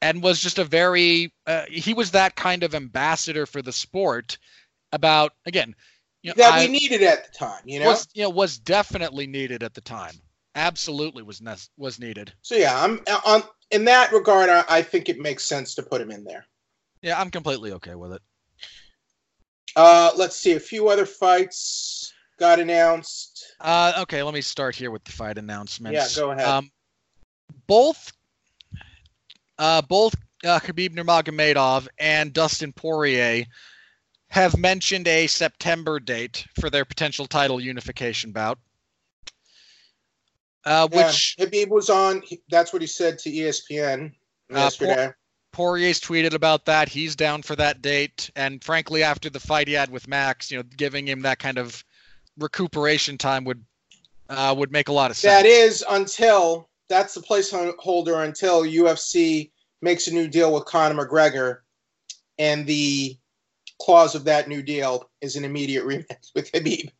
and was just a very uh, he was that kind of ambassador for the sport. About again, you know, that I- we needed at the time, you know. was you know was definitely needed at the time. Absolutely was ne- was needed. so yeah, I'm on in that regard. I, I think it makes sense to put him in there. Yeah, I'm completely okay with it. Uh, let's see, a few other fights got announced. Uh, okay, let me start here with the fight announcements. Yeah, go ahead. Um, both, uh, both uh, Khabib Nurmagomedov and Dustin Poirier have mentioned a September date for their potential title unification bout. Uh, Yeah, which Khabib was on. That's what he said to ESPN Uh, yesterday. Poirier's tweeted about that. He's down for that date. And frankly, after the fight he had with Max, you know, giving him that kind of recuperation time would uh, would make a lot of sense. That is until that's the placeholder until UFC makes a new deal with Conor McGregor, and the clause of that new deal is an immediate rematch with Khabib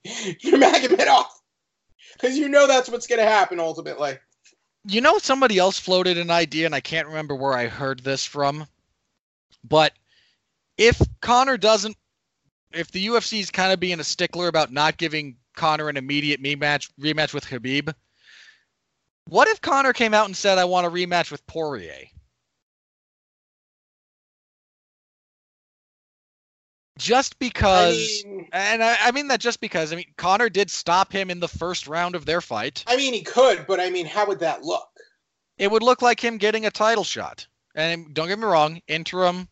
Nurmagomedov, because you know that's what's going to happen ultimately. You know, somebody else floated an idea, and I can't remember where I heard this from, but if Conor doesn't, if the UFC is kind of being a stickler about not giving Conor an immediate rematch rematch with Khabib, what if Conor came out and said, "I want a rematch with Poirier"? Just because, I mean, and I, I mean that just because. I mean, Conor did stop him in the first round of their fight. I mean, he could, but I mean, how would that look? It would look like him getting a title shot. And don't get me wrong, interim.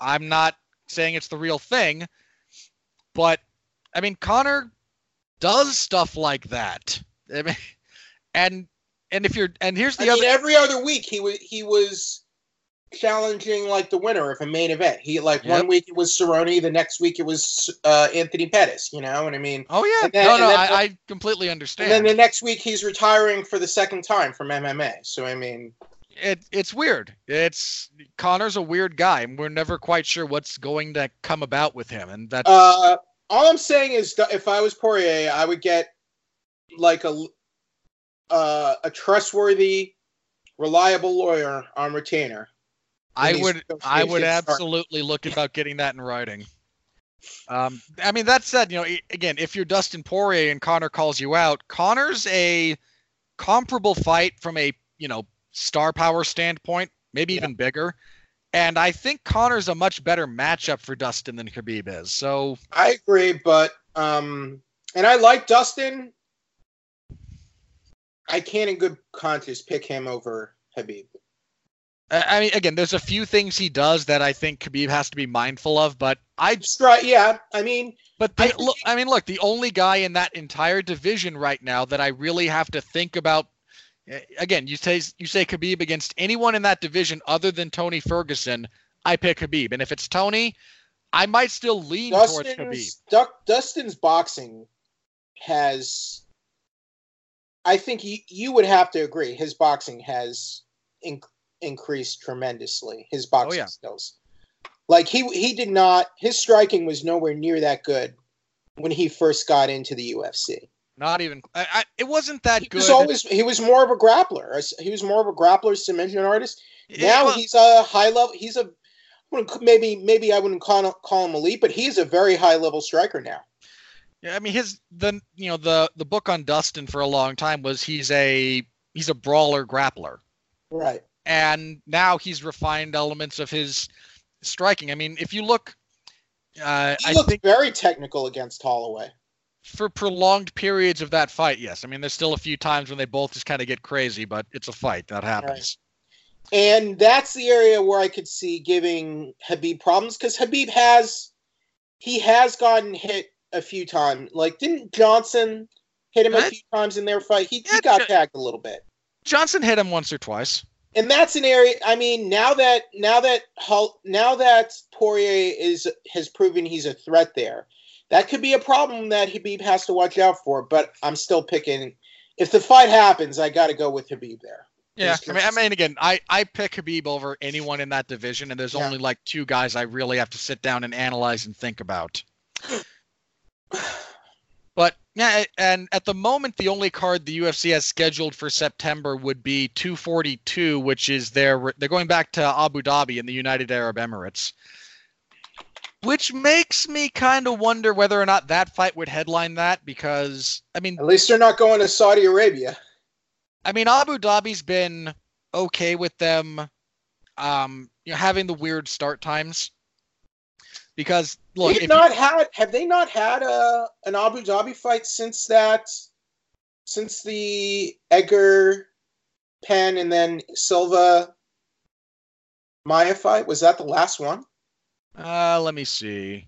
I'm not saying it's the real thing, but I mean, Conor does stuff like that. I mean, and and if you're and here's the I other mean, every other week he was he was challenging like the winner of a main event. He like Yep. one week it was Cerrone, the next week it was uh, Anthony Pettis. You know, and I mean, Oh yeah, then- no, no, then- I, I completely understand. and then the next week he's retiring for the second time from MMA. So I mean, it, it's weird. It's Conor's a weird guy, and we're never quite sure what's going to come about with him, and that's uh, all I'm saying is if I was Poirier, I would get like a uh, a trustworthy, reliable lawyer on retainer. I would I would negotiations start. absolutely look about getting that in writing. Um, I mean that said, you know, again, if you're Dustin Poirier and Conor calls you out, Conor's a comparable fight from a you know star power standpoint, maybe Yeah. even bigger. And I think Conor's a much better matchup for Dustin than Khabib is. So I agree, but um, and I like Dustin. I can't, in good conscience, pick him over Habib. I I mean, again, there's a few things he does that I think Khabib has to be mindful of, but I Stri- yeah, I mean, But I the, think- look, I mean, look, the only guy in that entire division right now that I really have to think about. eh, Again, you say you say Khabib against anyone in that division other than Tony Ferguson. I pick Khabib, and if it's Tony, I might still lean towards Khabib. Dustin's Duck, Dustin's boxing has. I think you, you would have to agree. His boxing has in, increased tremendously. His oh, boxing yeah. skills, like he he did not. His striking was nowhere near that good when he first got into the UFC. Not even. I, I, it wasn't that He good. was always he was more of a grappler. He was more of a grappler, submission artist. Yeah, Now well, he's a high level. He's a maybe maybe I wouldn't call, call him elite, but he's a very high level striker now. Yeah, I mean his the you know the the book on Dustin for a long time was he's a he's a brawler grappler. Right. And now he's refined elements of his striking. I mean, if you look, uh, He I looked think very technical against Holloway. for prolonged periods of that fight, yes. I mean, there's still a few times when they both just kind of get crazy, but it's a fight that happens. And that's the area where I could see giving Habib problems because Habib has he has gotten hit a few times. Like didn't Johnson hit him a few times in their fight? He, Yeah, he got tagged a little bit. Johnson hit him once or twice. And that's an area. I mean, now that now that Hull, now that Poirier is has proven he's a threat there, that could be a problem that Habib has to watch out for. But I'm still picking. If the fight happens, I got to go with Habib there. Yeah, I mean, I mean, again, I I pick Habib over anyone in that division, and there's Yeah. only like two guys I really have to sit down and analyze and think about. But yeah, and at the moment, the only card the UFC has scheduled for September would be 242, which is their they're going back to Abu Dhabi in the United Arab Emirates, which makes me kind of wonder whether or not that fight would headline that because I mean, At least they're not going to Saudi Arabia. I mean Abu Dhabi's been okay with them, um, you know, having the weird start times. Because look, They've not had. Have they not had a an Abu Dhabi fight since that? Since the Edgar Penn and then Silva Maia fight was that the last one? Uh, let me see.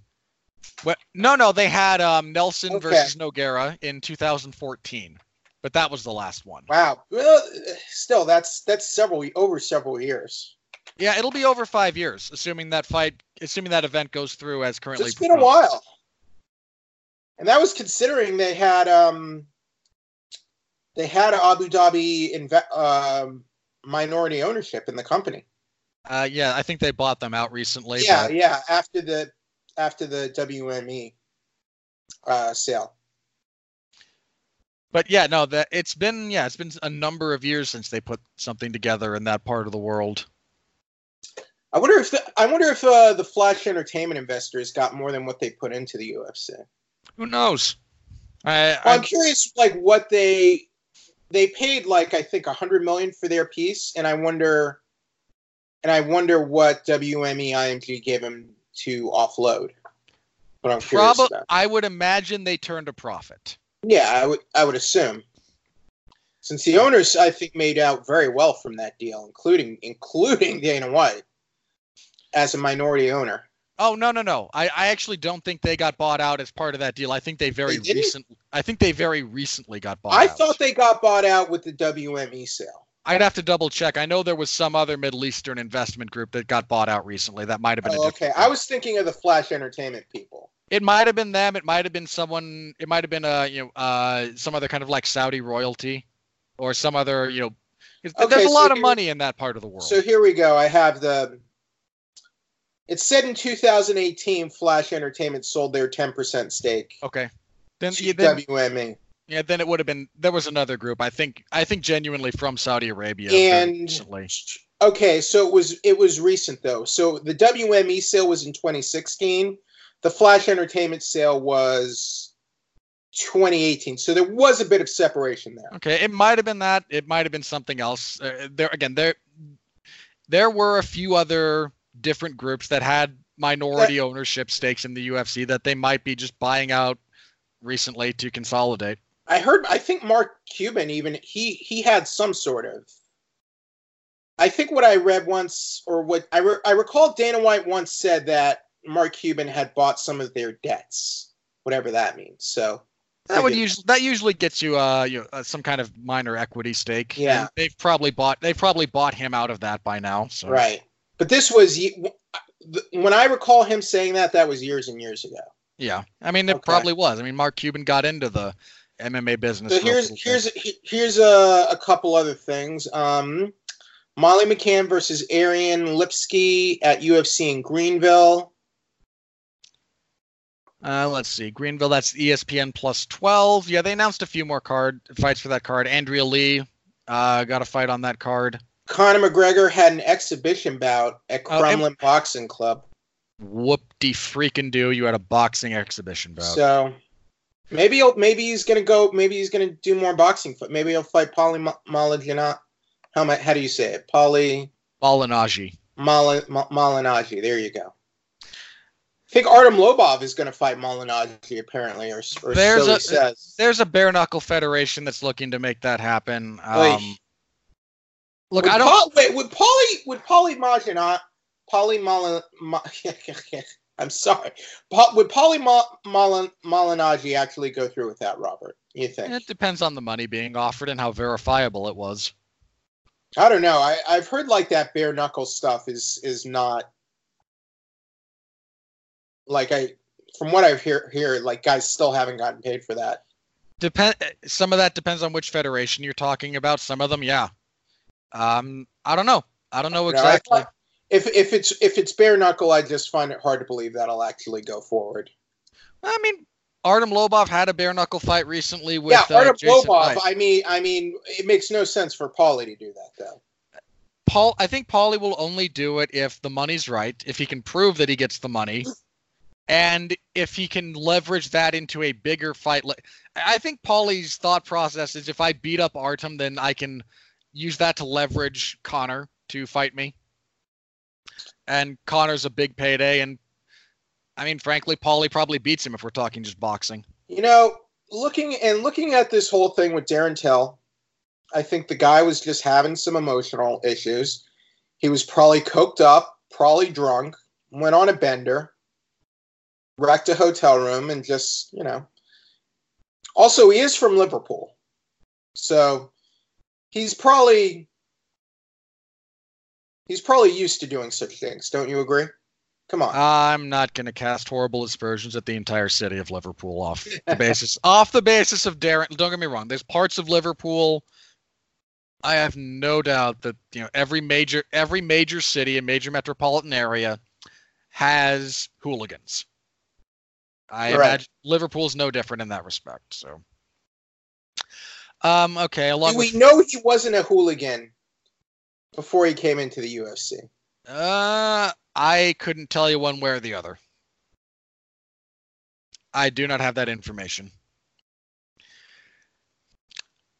What? No, no, they had um, Nelson Okay. versus Nogueira in 2014, but that was the last one. Wow. Well, still, that's that's several over several years. Yeah, it'll be over five years, assuming that fight, assuming that event goes through as currently. It's been a while, and that was considering they had um, they had Abu Dhabi inve- um, minority ownership in the company. Uh, yeah, I think they bought them out recently. yeah, but- yeah. After the after the WME uh, sale. But yeah, no, that it's been yeah, it's been a number of years since they put something together in that part of the world. I wonder if the, I wonder if uh, the Flash Entertainment investors got more than what they put into the UFC. Who knows? I, Well, I'm I'm curious, like what they they paid, like I think a hundred million for their piece, and I wonder, and I wonder what WME IMG gave them to offload. But I'm curious about. I would imagine they turned a profit. Yeah, I would I would assume. Since the owners, I think, made out very well from that deal, including including Dana White as a minority owner. Oh no no no! I, I actually don't think they got bought out as part of that deal. I think they very They recent. I think they very recently got bought out. I out. thought they got bought out with the WME sale. I'd have to double check. I know there was some other Middle Eastern investment group that got bought out recently. That might have been Oh, okay, I was thinking of the Flash Entertainment people. It might have been them. It might have been someone. It might have been uh you know uh some other kind of like Saudi royalty, or some other you know. Okay, there's a so lot of here- money in that part of the world. So here we go. I have the. It said in 2018, Flash Entertainment sold their 10% stake okay. Then, to yeah, then WME. yeah, then it would have been. There was another group. I think. I think genuinely from Saudi Arabia. And okay, so it was it was recent though. So the WME sale was in 2016. The Flash Entertainment sale was 2018. So there was a bit of separation there. Okay, it might have been that. It might have been something else. Uh, there again, there there were a few other different groups that had minority ownership stakes in the UFC that they might be just buying out recently to consolidate. I heard. I think Mark Cuban even he he had some sort of. I think what I read once, or what I re- I recall, Dana White once said that Mark Cuban had bought some of their debts, whatever that means. So That would usually that usually gets you uh, you know, uh some kind of minor equity stake. Yeah. And they've probably bought they've probably bought him out of that by now. So right, but this was when I recall him saying that. That was years and years ago. yeah, I mean it Okay. probably was. I mean Mark Cuban got into the MMA business. So here's here's here's a, a couple other things. Um, Molly McCann versus Ariane Lipski at UFC in Greenville. Uh, let's see. Greenville, that's ESPN plus 12. Yeah, they announced a few more card fights for that card. Andrea Lee uh, got a fight on that card. Conor McGregor had an exhibition bout at Oh, and- Kremlin Boxing Club. Whoop de freaking do. You had a boxing exhibition bout. So maybe he'll, maybe he's gonna go. Maybe he's gonna do more boxing. Maybe he'll fight Paulie Malignaggi. How am I, How do you say it? Paulie Balinaji. Mal- Mal- Malignaggi. There you go. I think Artem Lobov is gonna fight Malignaggi apparently, or, or There's so a- says. There's a bare knuckle federation that's looking to make that happen. Um, look, Would I don't. Paul, wait, would Paulie would Paulie Malignaggi Paulie Malin, Ma, I'm sorry. Pa, would Paulie Ma, Malin, Malignaggi actually go through with that, Robert? You think? It depends on the money being offered and how verifiable it was. I don't know. I, I've heard like that bare knuckle stuff is is not like I from what I've hear here like guys still haven't gotten paid for that. Depend. Some of that depends on which federation you're talking about. Some of them, yeah. Um, I don't know. I don't know exactly. thought- if if it's if it's bare knuckle, I just find it hard to believe that'll actually go forward. I mean, Artem Lobov had a bare knuckle fight recently with yeah, uh, Artem Jason Lobov. Knight. I mean, I mean, it makes no sense for Paulie to do that though. Paul, I think Paulie will only do it if the money's right, if he can prove that he gets the money, and if he can leverage that into a bigger fight. Like, I think Paulie's thought process is if I beat up Artem, then I can use that to leverage Conor to fight me. And Conor's a big payday, and I mean, frankly, Paulie probably beats him if we're talking just boxing. You know, looking and looking at this whole thing with Darren Till, I think the guy was just having some emotional issues. He was probably coked up, probably drunk, went on a bender, wrecked a hotel room, and just, you know. Also, he is from Liverpool. So he's probably He's probably used to doing such things. Don't you agree? Come on. I'm not going to cast horrible aspersions at the entire city of Liverpool off the basis off the basis of Darren. Don't get me wrong. There's parts of Liverpool. I have no doubt that you know every major every major city and major metropolitan area has hooligans. I Right. imagine Liverpool's no different in that respect. So, um, okay, along Do with we know he wasn't a hooligan before he came into the UFC? Uh, I couldn't tell you one way or the other. I do not have that information.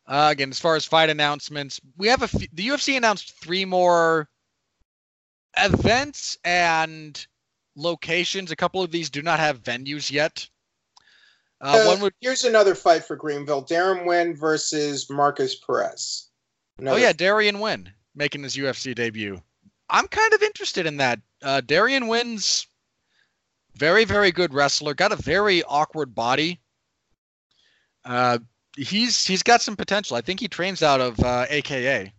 Uh, again, as far as fight announcements, we have a f- the UFC announced three more events and locations. A couple of these do not have venues yet. Uh, Uh, one would, Here's another fight for Greenville: Deron Winn versus Marcus Perez. oh yeah, Deron Winn making his UFC debut. I'm kind of interested in that. Uh, Deron Winn's very, very good wrestler. Got a very awkward body. Uh, he's he's got some potential. I think he trains out of uh, AKA.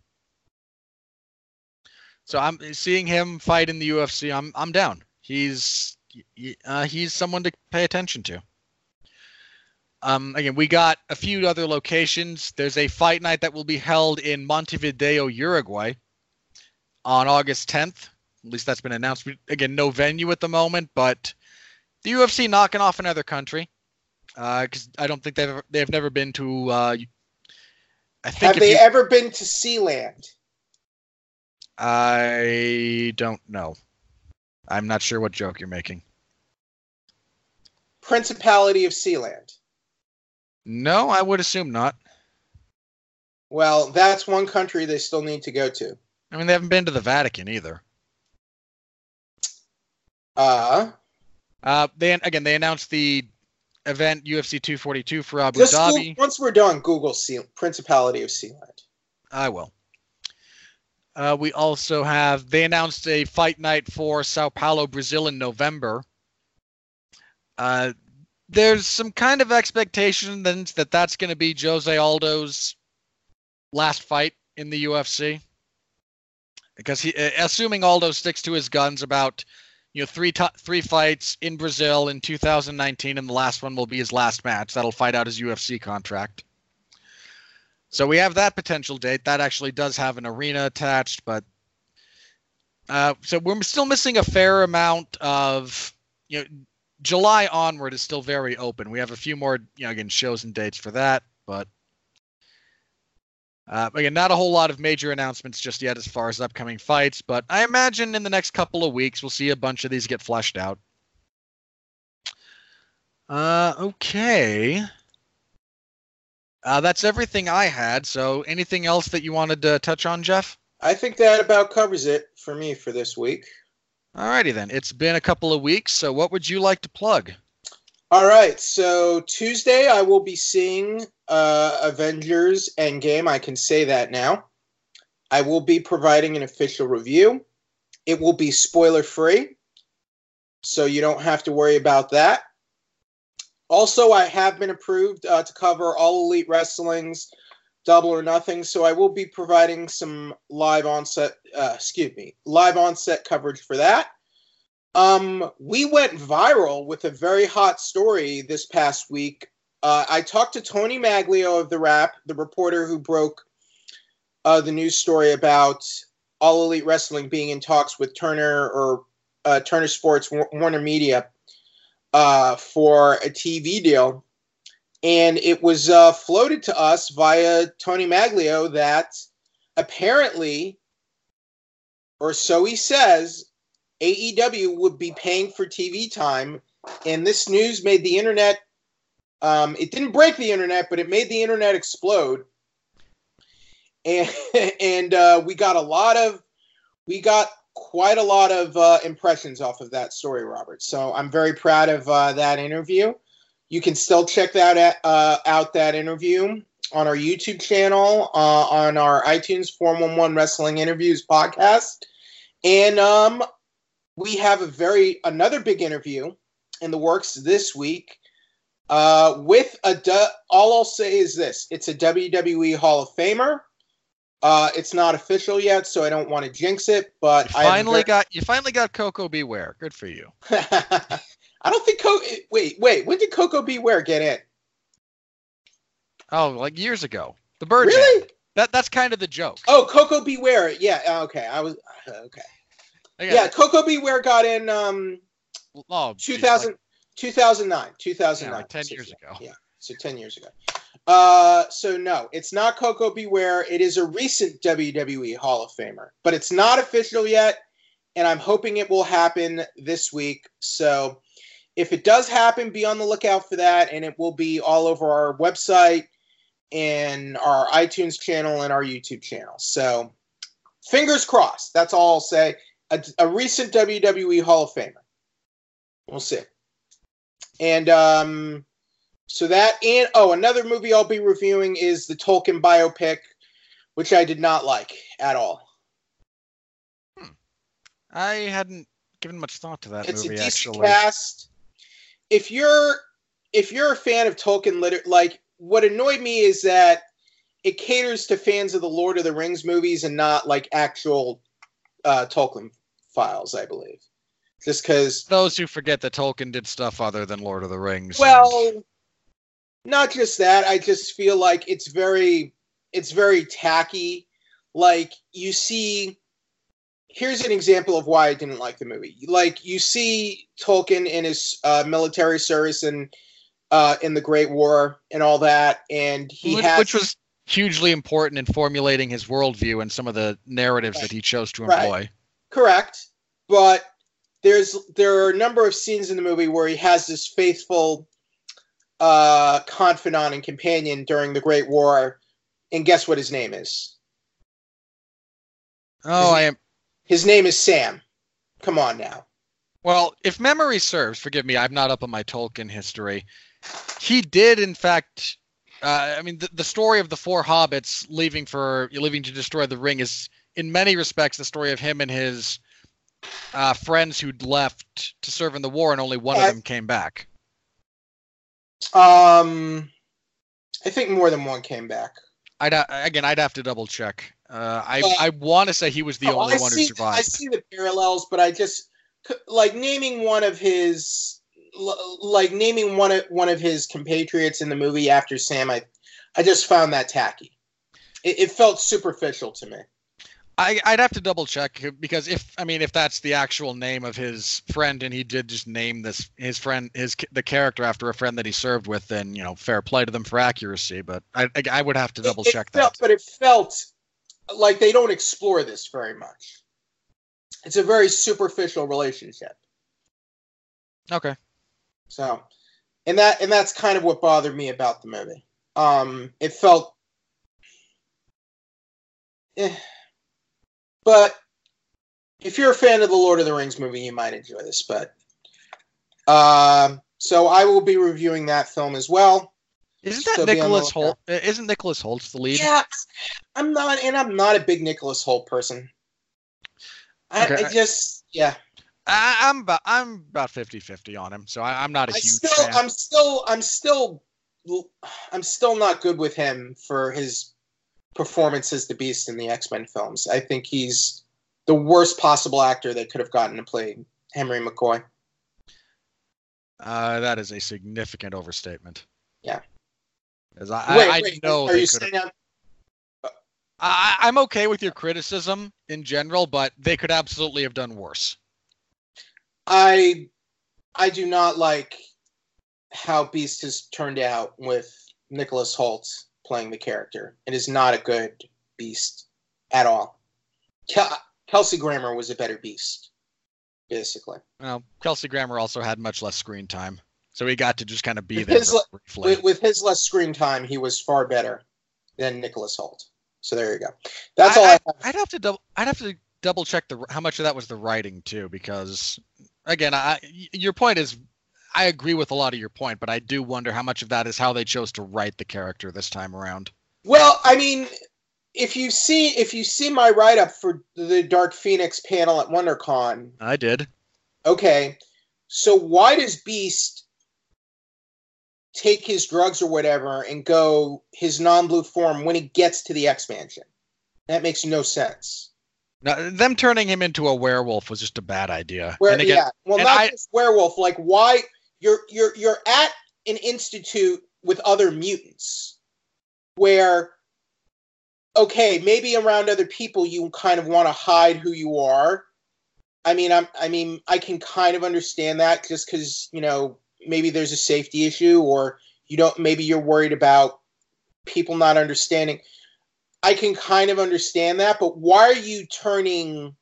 So I'm seeing him fight in the UFC. I'm I'm down. He's he- uh, he's someone to pay attention to. Um, again, we got a few other locations. There's a fight night that will be held in Montevideo, Uruguay, on August 10th. At least that's been announced. We- Again, no venue at the moment, but the UFC knocking off another country. Because I don't think they've ever, they've never been to. Uh, I think Have they you- ever been to Sealand? I don't know. I'm not sure what joke you're making. Principality of Sealand. No, I would assume not. Well, that's one country they still need to go to. I mean, they haven't been to the Vatican either. Uh, Uh, they again they announced the event UFC 242 for Abu Dhabi. Once we're done, Google Seal- Principality of Sealand. I will. Uh, we also have they announced a fight night for Sao Paulo, Brazil in November. Uh, there's some kind of expectation then that that's going to be Jose Aldo's last fight in the UFC, because he, assuming Aldo sticks to his guns about you know three three fights in Brazil in 2019, and the last one will be his last match. That'll fight out his UFC contract. So we have that potential date. That actually does have an arena attached, but uh, so we're still missing a fair amount of you know July onward is still very open. We have a few more you know again shows and dates for that, but uh, again not a whole lot of major announcements just yet as far as upcoming fights. But I imagine in the next couple of weeks we'll see a bunch of these get fleshed out. Uh, okay. Uh, that's everything I had. So, anything else that you wanted to touch on, Jeff? I think that about covers it for me for this week. Alrighty then. It's been a couple of weeks. So, what would you like to plug? All right, so Tuesday I will be seeing uh, Avengers Endgame. I can say that now. I will be providing an official review. It will be spoiler free, so you don't have to worry about that. Also, I have been approved uh, to cover all Elite Wrestling's Double or Nothing, so I will be providing some live onset, uh, excuse me, live onset coverage for that. Um, we went viral with a very hot story this past week. Uh, I talked to Tony Maglio of the Wrap, the reporter who broke uh, the news story about All Elite Wrestling being in talks with Turner or uh, Turner Sports, Warner Media, uh, for a TV deal. And it was uh, floated to us via Tony Maglio that apparently, or so he says, AEW would be paying for TV time, and this news made the internet. Um, it didn't break the internet, but it made the internet explode, and and uh, we got a lot of, we got quite a lot of uh, impressions off of that story, Robert. So I'm very proud of uh, that interview. You can still check that at, uh, out that interview on our YouTube channel, uh, on our iTunes 411 Wrestling Interviews podcast, and um, we have a very another big interview in the works this week uh, with a du- all I'll say is this: it's a WWE Hall of Famer. Uh, it's not official yet, so I don't want to jinx it. But You I finally very- got you finally got Koko B. Ware. Good for you. I don't think Koko. Wait, wait. When did Koko B. Ware get in? Oh, like years ago. The bird. Really? That that's kind of the joke. Oh, Koko B. Ware. Yeah. uh, Okay. I was okay. Again, Yeah, Koko B. Ware got in um oh, geez, 2000, like- 2009. 2009. Yeah, like 10 So, years ago. Yeah. So 10 years ago. Uh, so no, it's not Koko B. Ware. It is a recent WWE Hall of Famer, but it's not official yet, and I'm hoping it will happen this week. So if it does happen, be on the lookout for that, and it will be all over our website and our iTunes channel and our YouTube channel. So fingers crossed. That's all I'll say. A, a recent WWE Hall of Famer. We'll see. And um, so that and oh, another movie I'll be reviewing is the Tolkien biopic, which I did not like at all. Hmm. I hadn't given much thought to that it's movie a decent actually. cast. If you're if you're a fan of Tolkien liter like what annoyed me is that it caters to fans of the Lord of the Rings movies and not like actual uh, Tolkien files, I believe. Just because Those who forget that Tolkien did stuff other than Lord of the Rings. and- Well, not just that. I just feel like it's very, it's very tacky. Like you see, here's an example of why I didn't like the movie. Like you see Tolkien in his uh, military service and uh, in the Great War and all that, and he which, has which was hugely important in formulating his worldview and some of the narratives that he chose to Right. employ. correct, but there's there are a number of scenes in the movie where he has this faithful uh, confidant and companion during the Great War, and guess what his name is? Oh, I am. His name is Sam. Come on now. Well, if memory serves, forgive me, I'm not up on my Tolkien history. He did, in fact. Uh, I mean, the, the story of the four hobbits leaving for leaving to destroy the ring is, in many respects, the story of him and his uh, friends who'd left to serve in the war, and only one Yeah. of them came back. Um, I think more than one came back. I'd again, I'd have to double check. Uh, I I want to say he was the Oh, only I one see, who survived. I see the parallels, but I just like naming one of his like naming one of one of his compatriots in the movie after Sam. I I just found that tacky. It, it felt superficial to me. I, I'd have to double check because if I mean if that's the actual name of his friend and he did just name this his friend his the character after a friend that he served with, then you know fair play to them for accuracy. But I I, I would have to double It- it check felt- that. But it felt like they don't explore this very much. It's a very superficial relationship. Okay. So, and that and that's kind of what bothered me about the movie. Um, it felt, eh. but if you're a fan of the Lord of the Rings movie, you might enjoy this. But, um, so I will be reviewing that film as well. Isn't that So be on the Nicholas. Hoult? Isn't Nicholas Holtz the lead? Yeah, I'm not, and I'm not a big Nicholas Hoult person. I, Okay. I just, yeah. I, I'm about I'm about 50-50 on him, so I, I'm not a I huge still, fan. I'm still, I'm still, I'm still not good with him for his performance as the Beast in the X Men films. I think he's the worst possible actor that could have gotten to play Henry McCoy. Uh, that is a significant overstatement. Yeah. As I, wait, I, I wait, know are you saying that? I, I'm okay with your criticism in general, but they could absolutely have done worse. I, I do not like how Beast has turned out with Nicholas Hoult playing the character. It is not a good Beast at all. Kel- Kelsey Grammer was a better Beast, basically. Well, Kelsey Grammer also had much less screen time, so he got to just kind of be With there his briefly. with, with his less screen time, he was far better than Nicholas Hoult. So there you go. That's all I, I, have. I'd have to double. I'd have to double check the how much of that was the writing too, because again, I, your point is, I agree with a lot of your point, but I do wonder how much of that is how they chose to write the character this time around. Well, I mean, if you see if you see my write up for the Dark Phoenix panel at WonderCon, I did. okay, so why does Beast take his drugs or whatever and go his non-blue form when he gets to the expansion? That makes no sense. No, them turning him into a werewolf was just a bad idea. Where, and again, yeah, well, not I- just werewolf. Like, why you're you're you're at an institute with other mutants, where okay, maybe around other people you kind of want to hide who you are. I mean, I'm I mean, I can kind of understand that just because you know maybe there's a safety issue, or you don't. Maybe you're worried about people not understanding. I can kind of understand that, but why are you turning?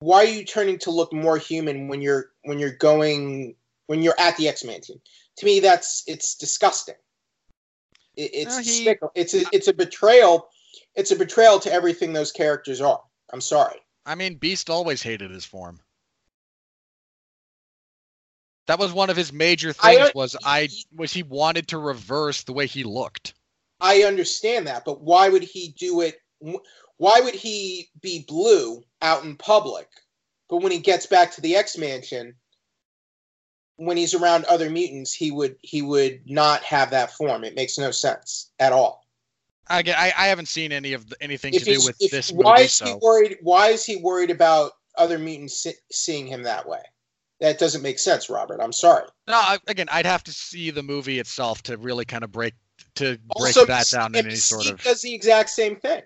Why are you turning to look more human when you're when you're going when you're at the X Mansion? To me, that's it's disgusting. It, it's Uh, he- despicable. It's a, it's a betrayal. It's a betrayal to everything those characters are. I'm sorry. I mean, Beast always hated his form. That was one of his major things. uh, was I was he wanted to reverse the way he looked. I understand that, but why would he do it? Why would he be blue out in public, but when he gets back to the X Mansion, when he's around other mutants, he would he would not have that form. It makes no sense at all. Again, I, I haven't seen any of the, anything If to do with if- this why movie. is he worried? Why is he worried about other mutants see, seeing him that way? That doesn't make sense, Robert. I'm sorry. no, I, again, I'd have to see the movie itself to really kind of break to break also, that down in any sort of. Mystique does the exact same thing.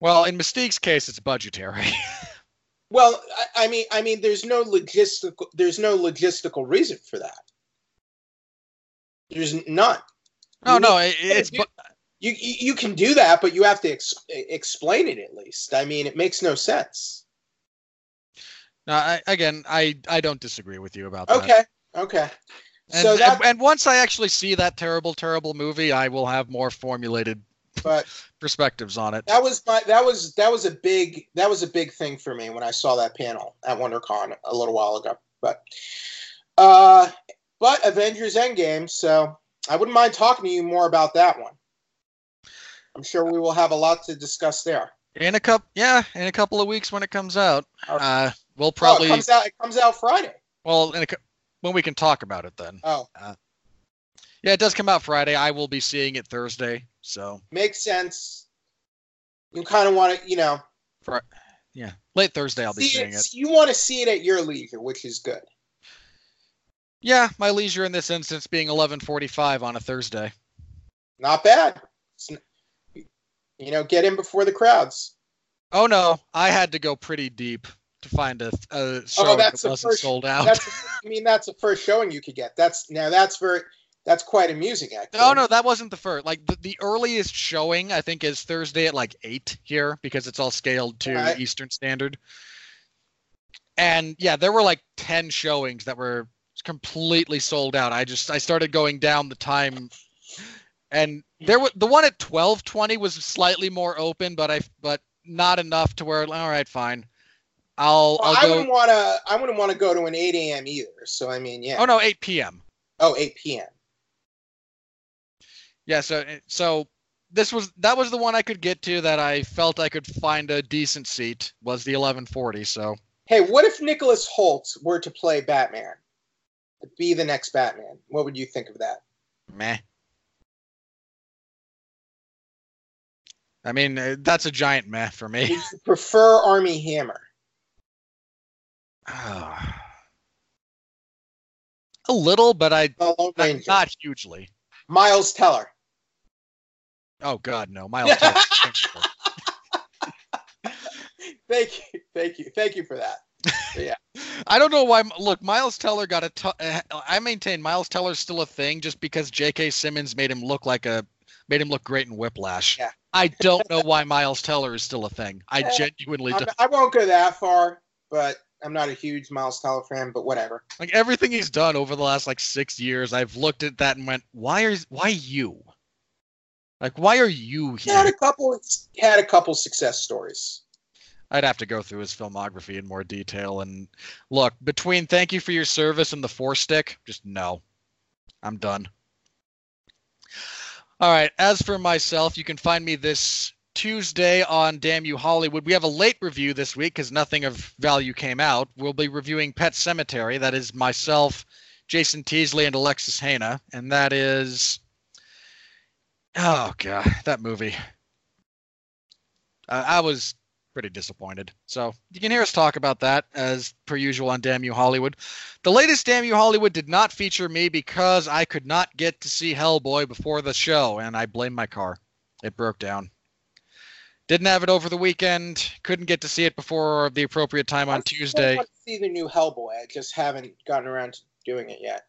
Well, in Mystique's case, it's budgetary. Well, I, I mean, I mean, there's no logistical, there's no logistical reason for that. There's none. no, You no, it, it's you- You you you can do that, but you have to ex- explain it at least. I mean, it makes no sense. No, I, again, I I don't disagree with you about that. Okay, okay. And, so that, and, and once I actually see that terrible, terrible movie, I will have more formulated but perspectives on it. that was my that was that was a big that was a big thing for me when I saw that panel at WonderCon a little while ago. But uh, but Avengers Endgame, so I wouldn't mind talking to you more about that one. I'm sure we will have a lot to discuss there. In a couple, yeah, in a couple of weeks when it comes out, uh, we'll Oh, it comes out. It comes out Friday. well when we can talk about it then. Oh, uh, Yeah, it does come out Friday. I will be seeing it Thursday, so makes sense. You kind of want to, you know, yeah, late Thursday I'll be see seeing it, it. You want to see it at your leisure, which is good. Yeah, my leisure in this instance being 11:45 on a Thursday. Not bad. You know, get in before the crowds. Oh no, I had to go pretty deep to find a, a oh, show Oh, that's that wasn't first- sold out. I mean, that's the first showing you could get. That's now that's very, that's quite amusing, actually. No, no, that wasn't the first. Like the, the earliest showing, I think, is Thursday at like eight here because it's all scaled to Right. Eastern Standard. And yeah, there were like ten showings that were completely sold out. I just I started going down the time, and there was the one at twelve twenty was slightly more open, but I but not enough to where all right, fine. I'll Well, I'll I go. wouldn't want to. I wouldn't want to go to an 8 a.m. either. So I mean, yeah. Oh no, eight p.m. Oh, 8 p.m. Yeah, so so this was that was the one I could get to that I felt I could find a decent seat was the 1140. So Hey, what if Nicholas Hoult were to play Batman? To be the next Batman. What would you think of that? meh. I mean, uh, that's a giant meh for Would me. you prefer Armie Hammer? A little, but I not, not hugely. Miles Teller. Oh God, no, Miles. Teller. Thank you, thank you, thank you for that. Yeah. I don't know why. Look, Miles Teller got a. T- uh, maintain Miles Teller's still a thing just because J.K. Simmons made him look like a made him look great in Whiplash. Yeah. I don't know why Miles Teller is still a thing. I genuinely don't. I won't go that far, but I'm not a huge Miles Teller fan. But whatever. Like everything he's done over the last like six years, I've looked at that and went, "Why are why you? Like why are you He had a couple. Had a couple success stories. I'd have to go through his filmography in more detail and look between "Thank You for Your Service" and "The Four Stick." Just no, I'm done. All right. As for myself, you can find me this Tuesday on Damn You Hollywood. We have a late review this week because nothing of value came out. We'll be reviewing Pet Sematary. That is myself, Jason Teasley, and Alexis Hana, and that is oh god, that movie. Uh, I was pretty disappointed. So you can hear us talk about that as per usual on Damn You Hollywood. The latest Damn You Hollywood did not feature me because I could not get to see Hellboy before the show, and I blame my car. It broke down. Didn't have it over the weekend. Couldn't get to see it before the appropriate time on I Tuesday. to see the new Hellboy. I just haven't gotten around to doing it yet.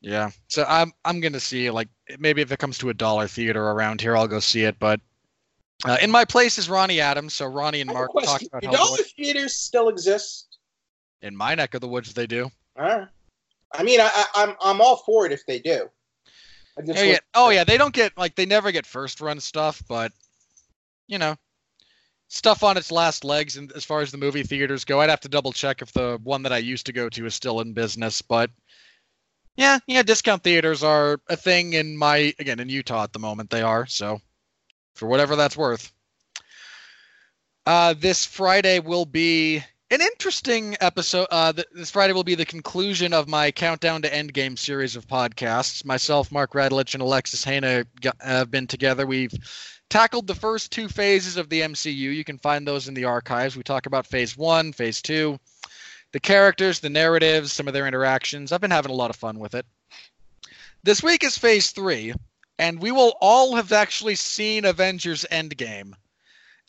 Yeah. So I'm I'm gonna see like maybe if it comes to a dollar theater around here, I'll go see it. But uh, in my place is Ronnie Adams. So Ronnie and I Mark talked about Do dollar theaters still exist? In my neck of the woods, they do. Huh? I mean, I, I, I'm I'm all for it if they do. I Yeah, yeah. Oh yeah, they don't get like they never get first run stuff, but you know, stuff on its last legs. And as far as the movie theaters go, I'd have to double check if the one that I used to go to is still in business. But yeah, yeah, discount theaters are a thing in my again in Utah at the moment. They are so for whatever that's worth. Uh, this Friday will be an interesting episode. Uh, th- this Friday will be the conclusion of my Countdown to Endgame series of podcasts. Myself, Mark Radlich, and Alexis Hana have been together. We've tackled the first two phases of the MCU. You can find those in the archives. We talk about phase one, phase two, the characters, the narratives, some of their interactions. I've been having a lot of fun with it. This week is phase three, and we will all have actually seen Avengers Endgame.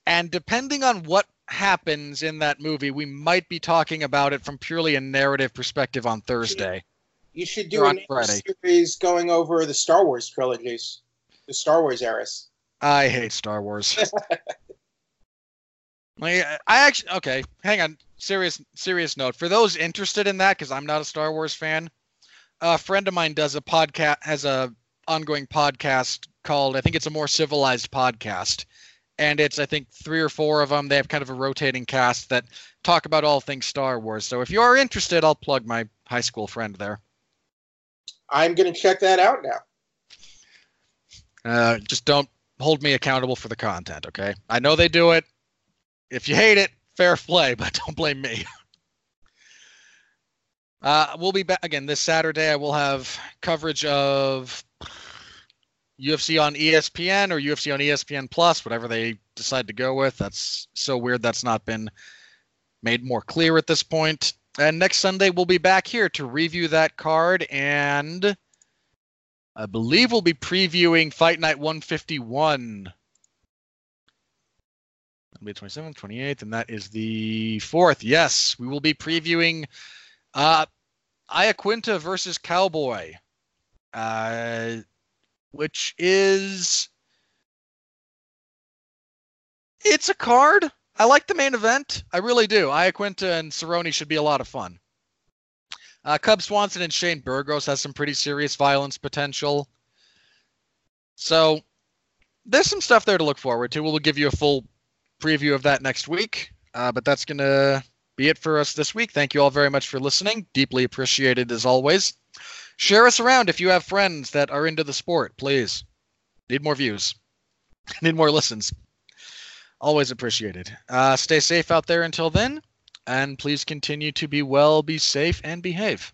And depending on what happens in that movie, we might be talking about it from purely a narrative perspective on Thursday. You should do a on new Friday. series going over the Star Wars trilogies, the Star Wars eras. I hate Star Wars. like, I actually okay. Hang on. Serious serious note for those interested in that because I'm not a Star Wars fan. A friend of mine does a podcast has a ongoing podcast called I think it's a more civilized podcast, and it's I think three or four of them. They have kind of a rotating cast that talk about all things Star Wars. So if you are interested, I'll plug my high school friend there. I'm going to check that out now. Uh, just don't hold me accountable for the content, okay? I know they do it. If you hate it, fair play, but don't blame me. Uh, we'll be back again this Saturday. I will have coverage of UFC on ESPN or UFC on ESPN Plus, whatever they decide to go with. That's so weird that's not been made more clear at this point. And next Sunday we'll be back here to review that card and I believe we'll be previewing Fight Night 151. That'll be 27th, 28th, and that is the 4th. Yes, we will be previewing uh, Iaquinta versus Cowboy, uh, which is. It's a card. I like the main event. I really do. Iaquinta and Cerrone should be a lot of fun. Uh, Cub Swanson and Shane Burgos has some pretty serious violence potential. So there's some stuff there to look forward to. We'll give you a full preview of that next week. Uh, but that's going to be it for us this week. Thank you all very much for listening. Deeply appreciated as always. Share us around if you have friends that are into the sport, please. Need more views, need more listens. Always appreciated. Uh, stay safe out there until then, and please continue to be well, be safe, and behave.